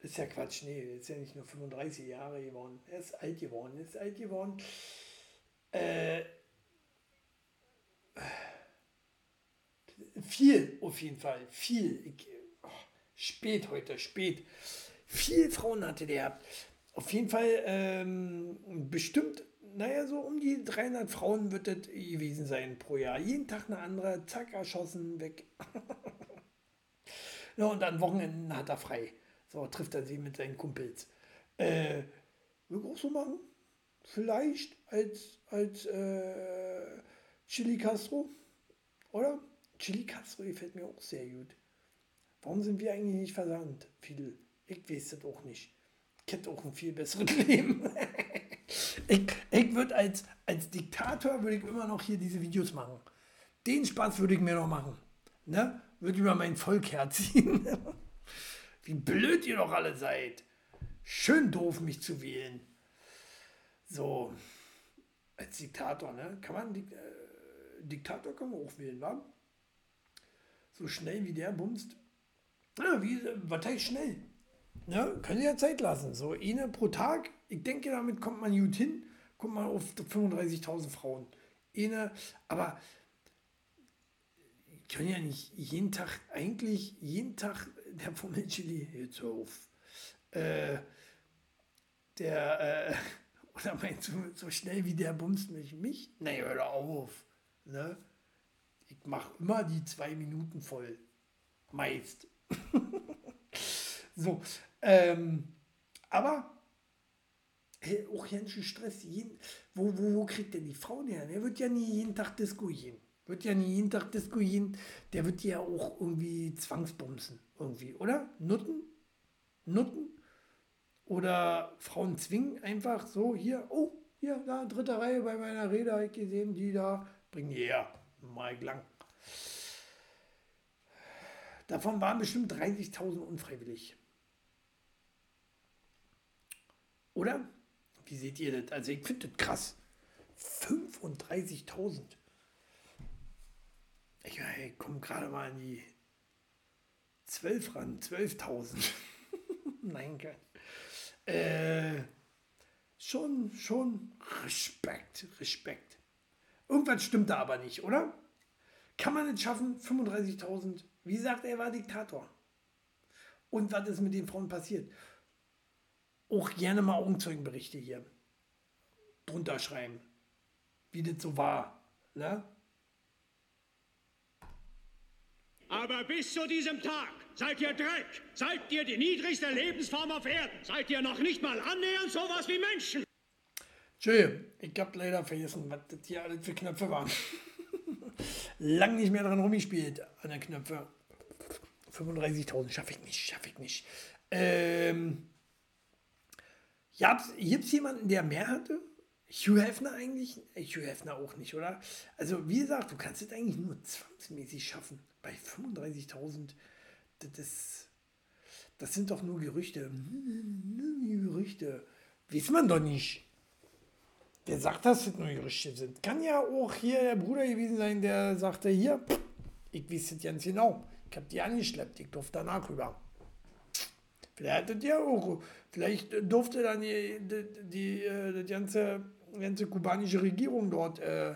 Ist ja Quatsch, nee, ist ja nicht nur 35 Jahre geworden. Er ist alt geworden, ist alt geworden. Äh, viel auf jeden Fall, viel. Ich, oh, spät heute, spät. Viel Frauen hatte der. Auf jeden Fall ähm, bestimmt, naja, so um die 300 Frauen wird das gewesen sein pro Jahr. Jeden Tag eine andere, zack, erschossen, weg. ja, und an Wochenenden hat er frei. So trifft er sie mit seinen Kumpels. Äh, will auch so machen? Vielleicht als, als äh, Chili Castro? Oder? Chili Castro gefällt mir auch sehr gut. Warum sind wir eigentlich nicht versandt? Viel. Ich weiß das auch nicht. Ich hätte auch ein viel besseres Leben. ich ich würde als, als Diktator würde ich immer noch hier diese Videos machen. Den Spaß würde ich mir noch machen. Ne? wird über mein Volk herziehen. Wie blöd ihr doch alle seid. Schön doof, mich zu wählen. So, als Diktator, ne? Kann man, äh, Diktator kann man auch wählen, wa? So schnell wie der bumst. Ja, wie, was heißt schnell? Ja, können Sie ja Zeit lassen. So eine pro Tag. Ich denke, damit kommt man gut hin. Kommt man auf 35.000 Frauen. Eine, aber kann ja nicht jeden Tag, eigentlich jeden Tag der Fummelchili, jetzt auf. Äh, der, äh, oder meinst du, so schnell wie der bumst mich? Mich? Nee, hör doch auf. Ne? Ich mache immer die zwei Minuten voll. Meist. so, ähm, aber hey, auch ganz schön Stress. Jeden, wo, wo, wo kriegt der die Frauen her? Der wird ja nie jeden Tag Disco gehen. Wird ja nie jeden Tag Disco gehen. Der wird ja auch irgendwie zwangsbumsen. Irgendwie, oder? Nutten? Nutten? Oder Frauen zwingen einfach so, hier, oh, hier, da, dritte Reihe bei meiner Rede habe ich gesehen, die da, bringen die her. Mal lang. Davon waren bestimmt 30.000 unfreiwillig. Oder? Wie seht ihr das? Also ich finde das krass. 35.000. Ich, ich komme gerade mal an die 12 ran. 12.000. Nein, kein. Äh, schon, schon Respekt, Respekt. Irgendwas stimmt da aber nicht, oder? Kann man es schaffen, 35.000? Wie sagt er, er war Diktator. Und was ist mit den Frauen passiert? Auch gerne mal Augenzeugenberichte hier drunter schreiben, wie das so war. Ne? Aber bis zu diesem Tag seid ihr Dreck, seid ihr die niedrigste Lebensform auf Erden, seid ihr noch nicht mal annähernd sowas wie Menschen. Entschuldigung, ich hab leider vergessen, was das hier alles für Knöpfe waren. Lang nicht mehr dran rumgespielt an den Knöpfe. 35.000 schaffe ich nicht, schaffe ich nicht. Ähm, gibt es jemanden, der mehr hatte? Hugh Hefner eigentlich? Äh, Hugh Hefner auch nicht, oder? Also, wie gesagt, du kannst es eigentlich nur zwangsmäßig schaffen. Bei 35.000, das, das sind doch nur Gerüchte. Nur Gerüchte. Weiß man doch nicht. Wer sagt, dass das nur Gerüchte sind? Kann ja auch hier der Bruder gewesen sein, der sagte, hier, ich weiß das ganz genau. Ich habe die angeschleppt, ich durfte danach rüber. Vielleicht hattet auch, vielleicht durfte dann die, die, die, die ganze, ganze kubanische Regierung dort äh,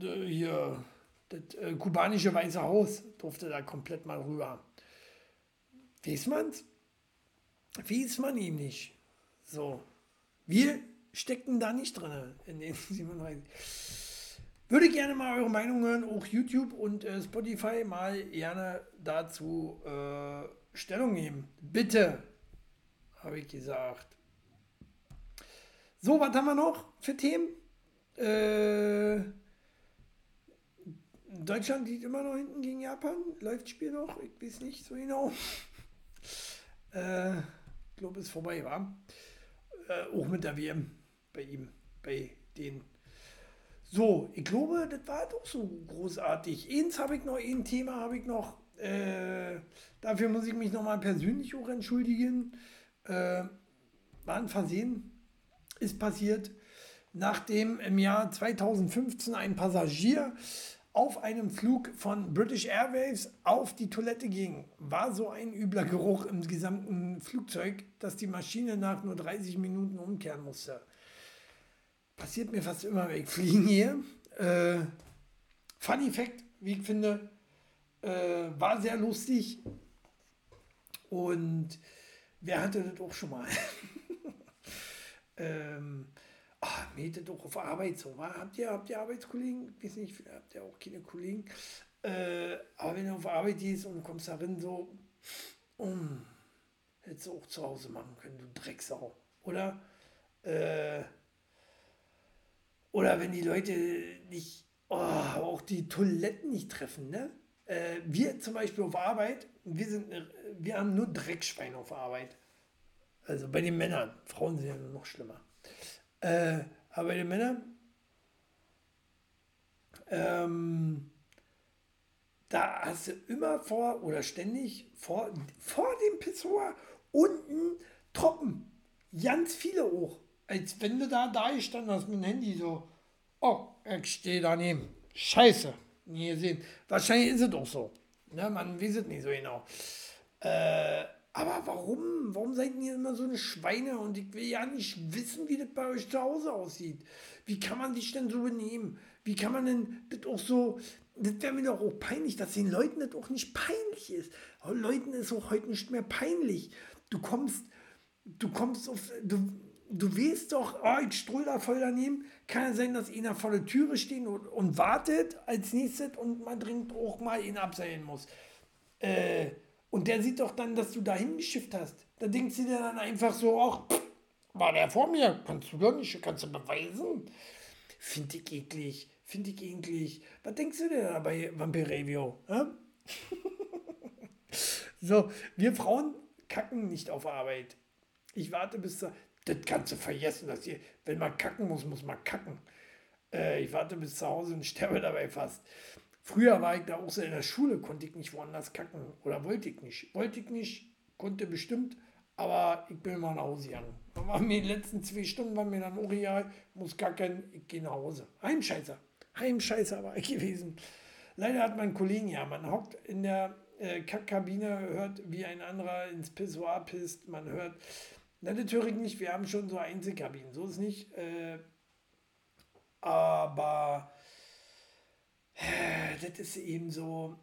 hier, das äh, kubanische Weiße Haus durfte da komplett mal rüber. Weiß man's? Weiß man ihm nicht. So. Wir steckten da nicht drin in den 37. Würde gerne mal eure Meinung hören, auch YouTube und äh, Spotify mal gerne dazu äh, Stellung nehmen. Bitte, habe ich gesagt. So, was haben wir noch für Themen? Äh, Deutschland liegt immer noch hinten gegen Japan. Läuft das Spiel noch? Ich weiß nicht so genau. äh, ich glaube, es ist vorbei, war. Äh, auch mit der WM bei ihm, bei den. So, ich glaube, das war doch so großartig. Eins habe ich noch, ein Thema habe ich noch. Äh, dafür muss ich mich nochmal persönlich auch entschuldigen. Äh, war ein Versehen, ist passiert, nachdem im Jahr 2015 ein Passagier auf einem Flug von British Airways auf die Toilette ging, war so ein übler Geruch im gesamten Flugzeug, dass die Maschine nach nur 30 Minuten umkehren musste. Passiert mir fast immer, wenn ich fliegen hier. Äh, Funny Fact, wie ich finde, äh, war sehr lustig. Und wer hatte das auch schon mal? ähm, ach, das auch auf Arbeit so. War. Habt, ihr, habt ihr Arbeitskollegen? Ich weiß nicht, habt ihr auch keine Kollegen? Äh, aber wenn du auf Arbeit gehst und kommst darin so, um, hättest du auch zu Hause machen können, du Drecksau. Oder? Äh, oder wenn die Leute nicht, oh, auch die Toiletten nicht treffen, ne? Äh, wir zum Beispiel auf Arbeit, wir, sind, wir haben nur Dreckschweine auf Arbeit. Also bei den Männern. Frauen sind ja noch schlimmer. Äh, aber bei den Männern, ähm, da hast du immer vor oder ständig vor, vor dem Pissoir unten Tropfen. Ganz viele auch. Als wenn du da da gestanden hast mit dem Handy so, oh, ich stehe daneben. Scheiße. Nie gesehen. Wahrscheinlich ist es auch so. Ne, man weiß es nicht so genau. Äh, aber warum? Warum seid ihr immer so eine Schweine? Und ich will ja nicht wissen, wie das bei euch zu Hause aussieht. Wie kann man sich denn so benehmen? Wie kann man denn das auch so. Das wäre mir doch auch peinlich, dass den Leuten das auch nicht peinlich ist. Leuten ist auch heute nicht mehr peinlich. Du kommst, du kommst auf. Du, du weißt doch, oh, ich stroll da voll daneben. Kann ja sein, dass einer vor der Türe steht und, und wartet als nächstes und man dringend auch mal ihn abseilen muss. Äh, und der sieht doch dann, dass du da hingeschifft hast. Da denkt sie dann einfach so, ach, war der vor mir? Kannst du doch nicht, kannst du beweisen? Finde ich eklig, finde ich eklig. Was denkst du denn da bei Vampirevio? So, wir Frauen kacken nicht auf Arbeit. Ich warte bis das kannst du vergessen, dass ihr, wenn man kacken muss, muss man kacken. Äh, ich warte bis zu Hause und sterbe dabei fast. Früher war ich da auch so in der Schule, konnte ich nicht woanders kacken. Oder wollte ich nicht. Wollte ich nicht, konnte bestimmt, aber ich bin mal nach Hause gegangen. Waren mir die letzten zwei Stunden, waren mir dann auch real, muss kacken, ich gehe nach Hause. Heimscheißer. Heimscheißer war ich gewesen. Leider hat mein Kollegen ja, man hockt in der äh, Kackkabine, hört, wie ein anderer ins Pissoir pisst, man hört, na, das nicht, wir haben schon so Einzelkabinen, so ist nicht. Äh, aber das ist eben so,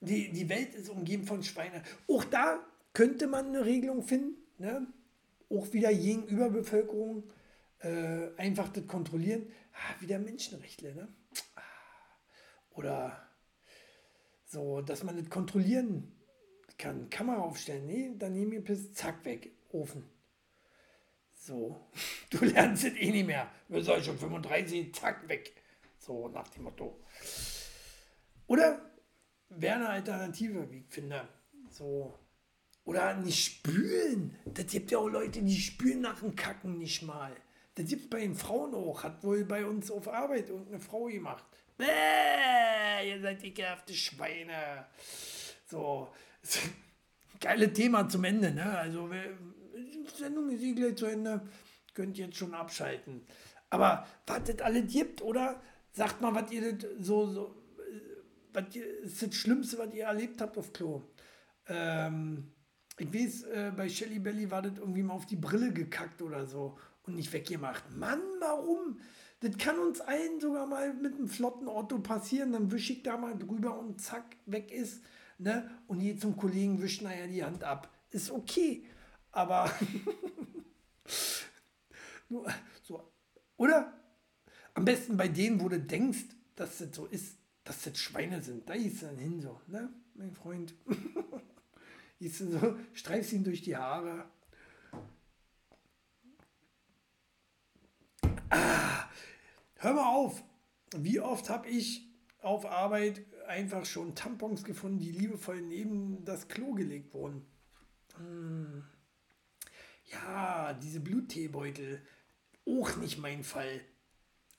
die, die Welt ist umgeben von Schweinen. Auch da könnte man eine Regelung finden, ne? auch wieder gegen Überbevölkerung, äh, einfach das kontrollieren. Ah, wieder Menschenrechtler, ne? Ah. Oder so, dass man das kontrollieren kann. Kamera aufstellen, nee, daneben ihr Piss, zack, weg, Ofen. So, du lernst es eh nicht mehr. Wir sind schon 35, zack, weg. So nach dem Motto. Oder wäre eine Alternative, wie ich finde. So. Oder nicht spülen. Das gibt ja auch Leute, die spülen nach dem Kacken nicht mal. Das gibt es bei den Frauen auch. Hat wohl bei uns auf Arbeit irgendeine Frau gemacht. Bäh, ihr seid ekelhafte Schweine. So. Geile Thema zum Ende, ne? Also, die Sendung ist eh gleich zu Ende. Könnt ihr jetzt schon abschalten. Aber was das alle gibt, oder? Sagt mal, was ihr so, so was ihr, ist das Schlimmste, was ihr erlebt habt auf Klo. Ähm, ich weiß, äh, bei Shelly Belly war das irgendwie mal auf die Brille gekackt oder so und nicht weggemacht. Mann, warum? Das kann uns allen sogar mal mit einem flotten Auto passieren. Dann wische ich da mal drüber und zack, weg ist. Ne? Und je zum Kollegen wischt nachher die Hand ab. Ist okay. Aber. so. Oder am besten bei denen, wo du denkst, dass das so ist, dass das Schweine sind. Da ist dann hin so, ne, mein Freund. ist so, streifst ihn durch die Haare. Ah, hör mal auf. Wie oft habe ich auf Arbeit einfach schon Tampons gefunden, die liebevoll neben das Klo gelegt wurden? Hm. Ja, diese Blutteebeutel. Auch nicht mein Fall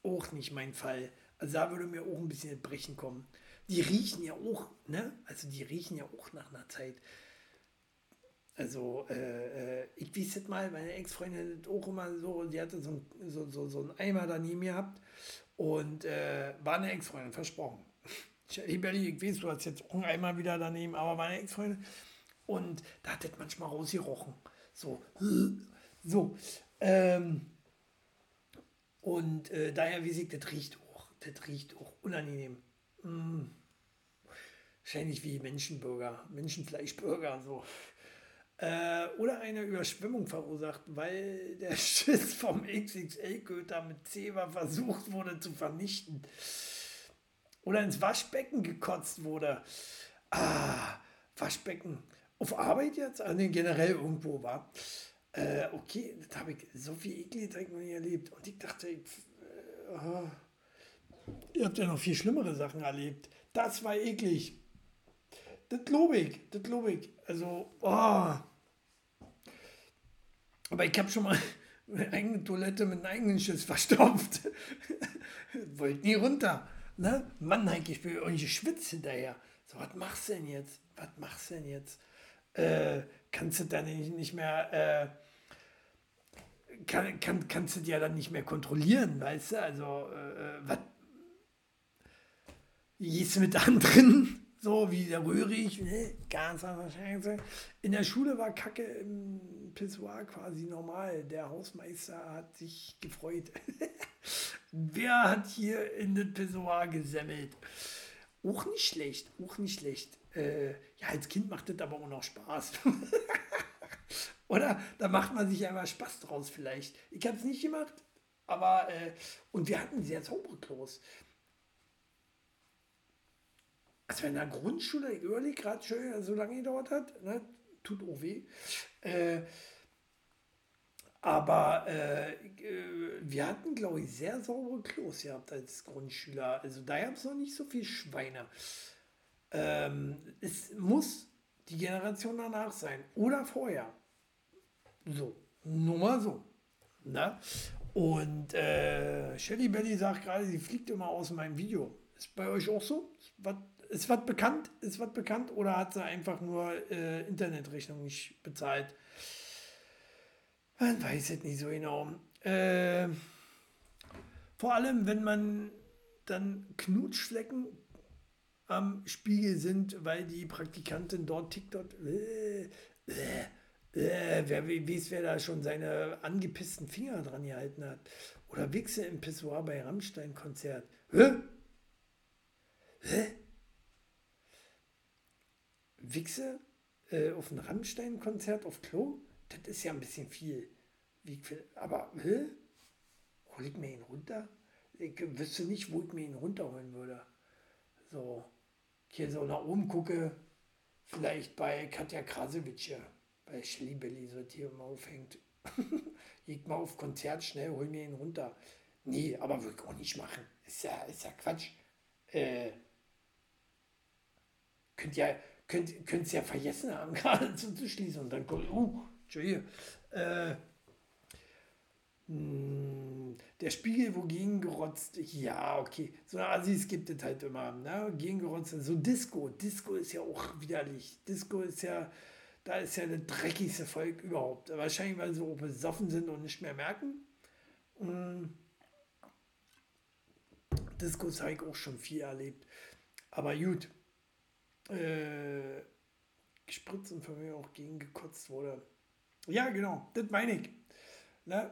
auch nicht mein Fall. Also da würde mir auch ein bisschen Brechen kommen. Die riechen ja auch, ne? Also die riechen ja auch nach einer Zeit. Also, äh, äh ich weiß jetzt mal, meine Ex-Freundin hat auch immer so, die hatte so, ein, so, so, so einen Eimer daneben gehabt und äh, war eine Ex-Freundin, versprochen. Hey Belly, ich weiß, du hast jetzt auch einen Eimer wieder daneben, aber war eine Ex-Freundin. Und da hat das manchmal rausgerochen. So, so. Ähm, und äh, daher, wie ich, das riecht auch, das riecht auch unangenehm. Mm. Wahrscheinlich wie Menschenburger, Menschenfleischburger, so. Äh, oder eine Überschwemmung verursacht, weil der Schiss vom XXL-Köter mit Zewa versucht wurde zu vernichten. Oder ins Waschbecken gekotzt wurde. Ah, Waschbecken. Auf Arbeit jetzt? Ah, nee, generell irgendwo war. Äh, okay, das habe ich so viel Ekelgetränk noch nie erlebt. Und ich dachte, ich, äh, ihr habt ja noch viel schlimmere Sachen erlebt. Das war eklig. Das glaube ich, das glaube ich. Also, oh. Aber ich habe schon mal eine eigene Toilette mit einem eigenen Schiss verstopft. Wollt nie runter. Ne? Mann, ich bin irgendwie schwitzt hinterher. So, was machst du denn jetzt? Was machst du denn jetzt? Äh, kannst du nicht, nicht mehr, äh, kann, kann, kannst du dir dann nicht mehr kontrollieren, weißt du? Also, äh, was gehst mit anderen? So wie der Röhrig, ne? ganz anders. In der Schule war Kacke im Pissoir quasi normal. Der Hausmeister hat sich gefreut. Wer hat hier in das Pissoir gesemmelt? Auch nicht schlecht, auch nicht schlecht. Äh, ja, als Kind macht das aber auch noch Spaß. Oder da macht man sich einfach Spaß draus vielleicht. Ich habe es nicht gemacht, aber äh, und wir hatten sehr saubere Klos. Also in der Grundschule, ich überlege gerade schon, so lange gedauert hat, ne? tut auch weh. Äh, aber äh, wir hatten, glaube ich, sehr saubere Klos gehabt als Grundschüler. Also da gab es noch nicht so viel Schweine. Ähm, es muss die Generation danach sein oder vorher. So, nur mal so. Ne? Und äh, Shelly Belly sagt gerade, sie fliegt immer aus meinem Video. Ist bei euch auch so? Ist was bekannt? Ist was bekannt oder hat sie einfach nur äh, Internetrechnung nicht bezahlt? Man weiß es nicht so genau. Äh, vor allem, wenn man dann Knutschflecken am Spiegel sind, weil die Praktikantin dort TikTok. Äh, äh, äh, wer weiß, wer da schon seine angepissten Finger dran gehalten hat. Oder Wichse im Pissoir bei Rammstein-Konzert. Hä? Hä? Wichse äh, auf ein Rammstein-Konzert auf Klo, das ist ja ein bisschen viel. Wie aber, hä? Hol ich mir ihn runter? Ich wüsste nicht, wo ich mir ihn runterholen würde. So, hier so nach oben gucke, vielleicht bei Katja Krasowitsch, bei Shelly Belly, so die immer aufhängt. ich mal auf Konzert schnell, hol mir ihn runter. Nee, aber würde ich auch nicht machen. Ist ja, ist ja Quatsch. Äh, könnt ja, könnt, könnt ja vergessen haben, gerade zuzuschließen. Und dann kommt, uh, Entschuldige, äh, hm, der Spiegel, wo gegengerotzt, ja, okay. So Assis gibt es halt immer, ne? Gegengerotzt, so Disco. Disco ist ja auch widerlich. Disco ist ja, da ist ja das dreckigste Volk überhaupt. Wahrscheinlich, weil sie auch besoffen sind und nicht mehr merken. Hm. Discos habe ich auch schon viel erlebt. Aber gut, äh, gespritzt und von mir auch gegengekotzt wurde. Ja, genau, das meine ich. Ne?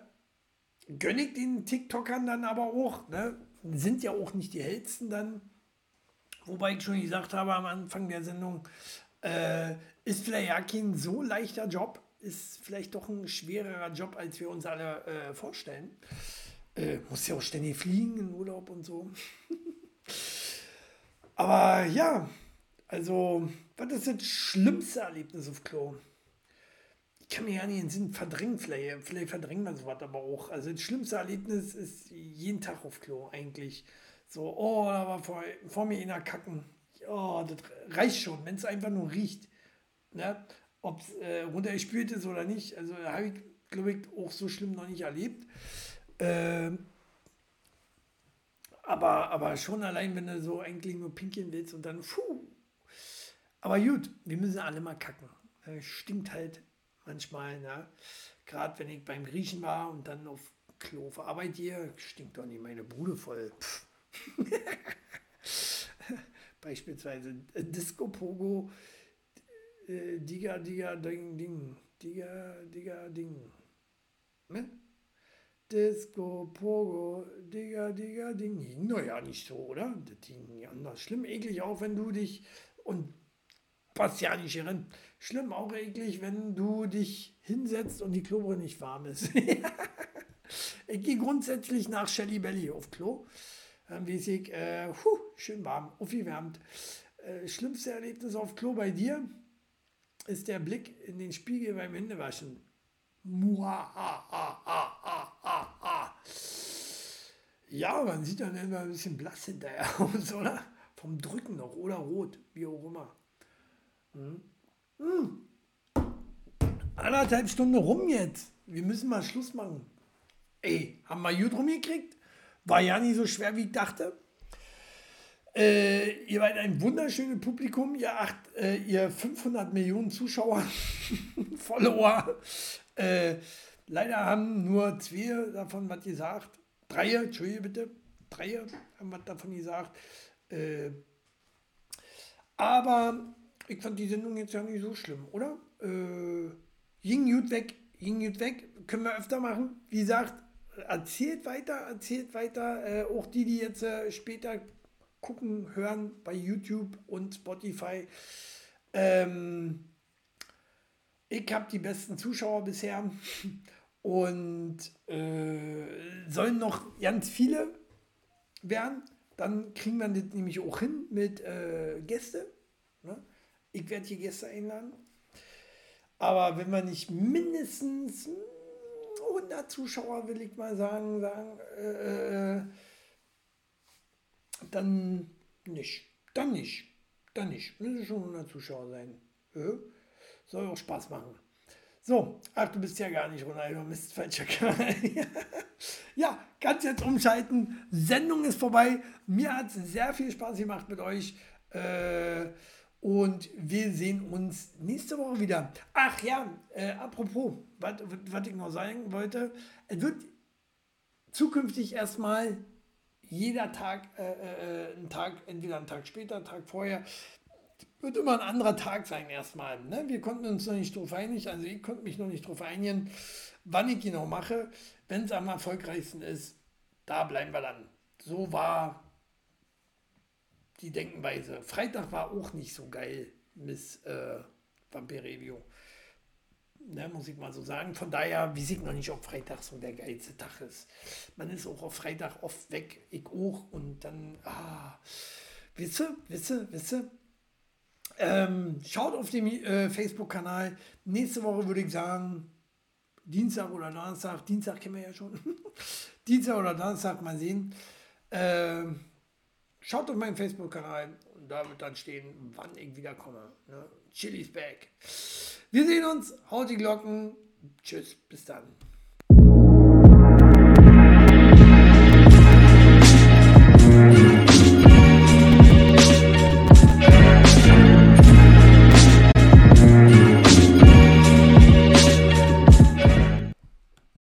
Gönne ich den TikTokern dann aber auch. Ne? Sind ja auch nicht die hellsten dann. Wobei ich schon gesagt habe am Anfang der Sendung, äh, ist vielleicht ja kein so leichter Job, ist vielleicht doch ein schwererer Job, als wir uns alle äh, vorstellen. Äh, muss ja auch ständig fliegen in Urlaub und so. Aber ja, also, was ist das schlimmste Erlebnis auf Klo? Ich kann mir ja nicht in den Sinn verdrängen, vielleicht, vielleicht verdrängen wir sowas aber auch. Also, das schlimmste Erlebnis ist jeden Tag auf Klo eigentlich. So, oh, da war vor, vor mir einer kacken. Oh, das reicht schon, wenn es einfach nur riecht. Ne? Ob es äh, runtergespült ist oder nicht. Also, habe ich, glaube ich, auch so schlimm noch nicht erlebt. Ähm, aber, aber schon allein, wenn du so eigentlich nur pinkeln willst und dann, puh, aber gut, wir müssen alle mal kacken. Das stinkt halt manchmal. Ne? Gerade wenn ich beim Griechen war und dann auf Klo auf Arbeit hier, stinkt doch nicht meine Bude voll. Beispielsweise äh, Disco Pogo, äh, Diga, Diga, Ding, Ding, Diga, Diga, Ding. Ne? Disco, Pogo, Digga, Digga, Ding. Naja, nicht so, oder? Das ging anders. Schlimm eklig auch, wenn du dich und passt ja nicht hierin. Schlimm, auch eklig, wenn du dich hinsetzt und die Klobrille nicht warm ist. ich gehe grundsätzlich nach Shelly Belly auf Klo. Dann weiß ich, äh, huh, schön warm, aufgewärmt. Äh, schlimmste Erlebnis auf Klo bei dir ist der Blick in den Spiegel beim Händewaschen. Ja, man sieht dann immer ein bisschen blass hinterher aus, oder? Vom Drücken noch oder rot, wie auch immer. Hm. Hm. Anderthalb Stunden rum jetzt. Wir müssen mal Schluss machen. Ey, haben wir gut rumgekriegt? War ja nicht so schwer, wie ich dachte. Äh, ihr seid ein wunderschönes Publikum, ihr, acht, äh, ihr 500 Millionen Zuschauer, Follower. Äh, leider haben nur zwei davon was gesagt. Drei, Entschuldige bitte. Drei haben was davon gesagt. Äh, aber ich fand die Sendung jetzt ja nicht so schlimm, oder? Äh, ging gut weg, ging gut weg. Können wir öfter machen. Wie gesagt, erzählt weiter, erzählt weiter. Äh, auch die, die jetzt äh, später gucken, hören bei YouTube und Spotify. Ähm, ich habe die besten Zuschauer bisher und äh, sollen noch ganz viele werden. Dann kriegen wir das nämlich auch hin mit äh, Gäste. Ne? Ich werde hier Gäste einladen. Aber wenn wir nicht mindestens 100 Zuschauer, will ich mal sagen, sagen äh, äh dann nicht. Dann nicht. Dann nicht. Müssen schon 100 Zuschauer sein. Soll auch Spaß machen. So, ach, du bist ja gar nicht Ronaldo, Mist, falscher Kanal. ja, kannst jetzt umschalten. Sendung ist vorbei. Mir hat es sehr viel Spaß gemacht mit euch. Äh, und wir sehen uns nächste Woche wieder. Ach ja, äh, apropos, was ich noch sagen wollte. Es wird zukünftig erstmal jeder Tag, äh, äh, ein Tag, entweder einen Tag später, einen Tag vorher, wird immer ein anderer Tag sein erstmal. Ne? Wir konnten uns noch nicht drauf einigen, also ich konnte mich noch nicht drauf einigen, wann ich genau mache. Wenn es am erfolgreichsten ist, da bleiben wir dann. So war die Denkenweise. Freitag war auch nicht so geil, Miss äh, Vampir Review ne, muss ich mal so sagen. Von daher weiß ich noch nicht, ob Freitag so der geilste Tag ist. Man ist auch auf Freitag oft weg, ich auch. Und dann, ah, wisse, wisse, wisse. Ähm, schaut auf dem äh, Facebook-Kanal. Nächste Woche würde ich sagen, Dienstag oder Donnerstag. Dienstag kennen wir ja schon. Dienstag oder Donnerstag, mal sehen. Ähm, schaut auf meinen Facebook-Kanal und da wird dann stehen, wann ich wiederkomme. Ne? Chili's back. Wir sehen uns. Haut die Glocken. Tschüss. Bis dann.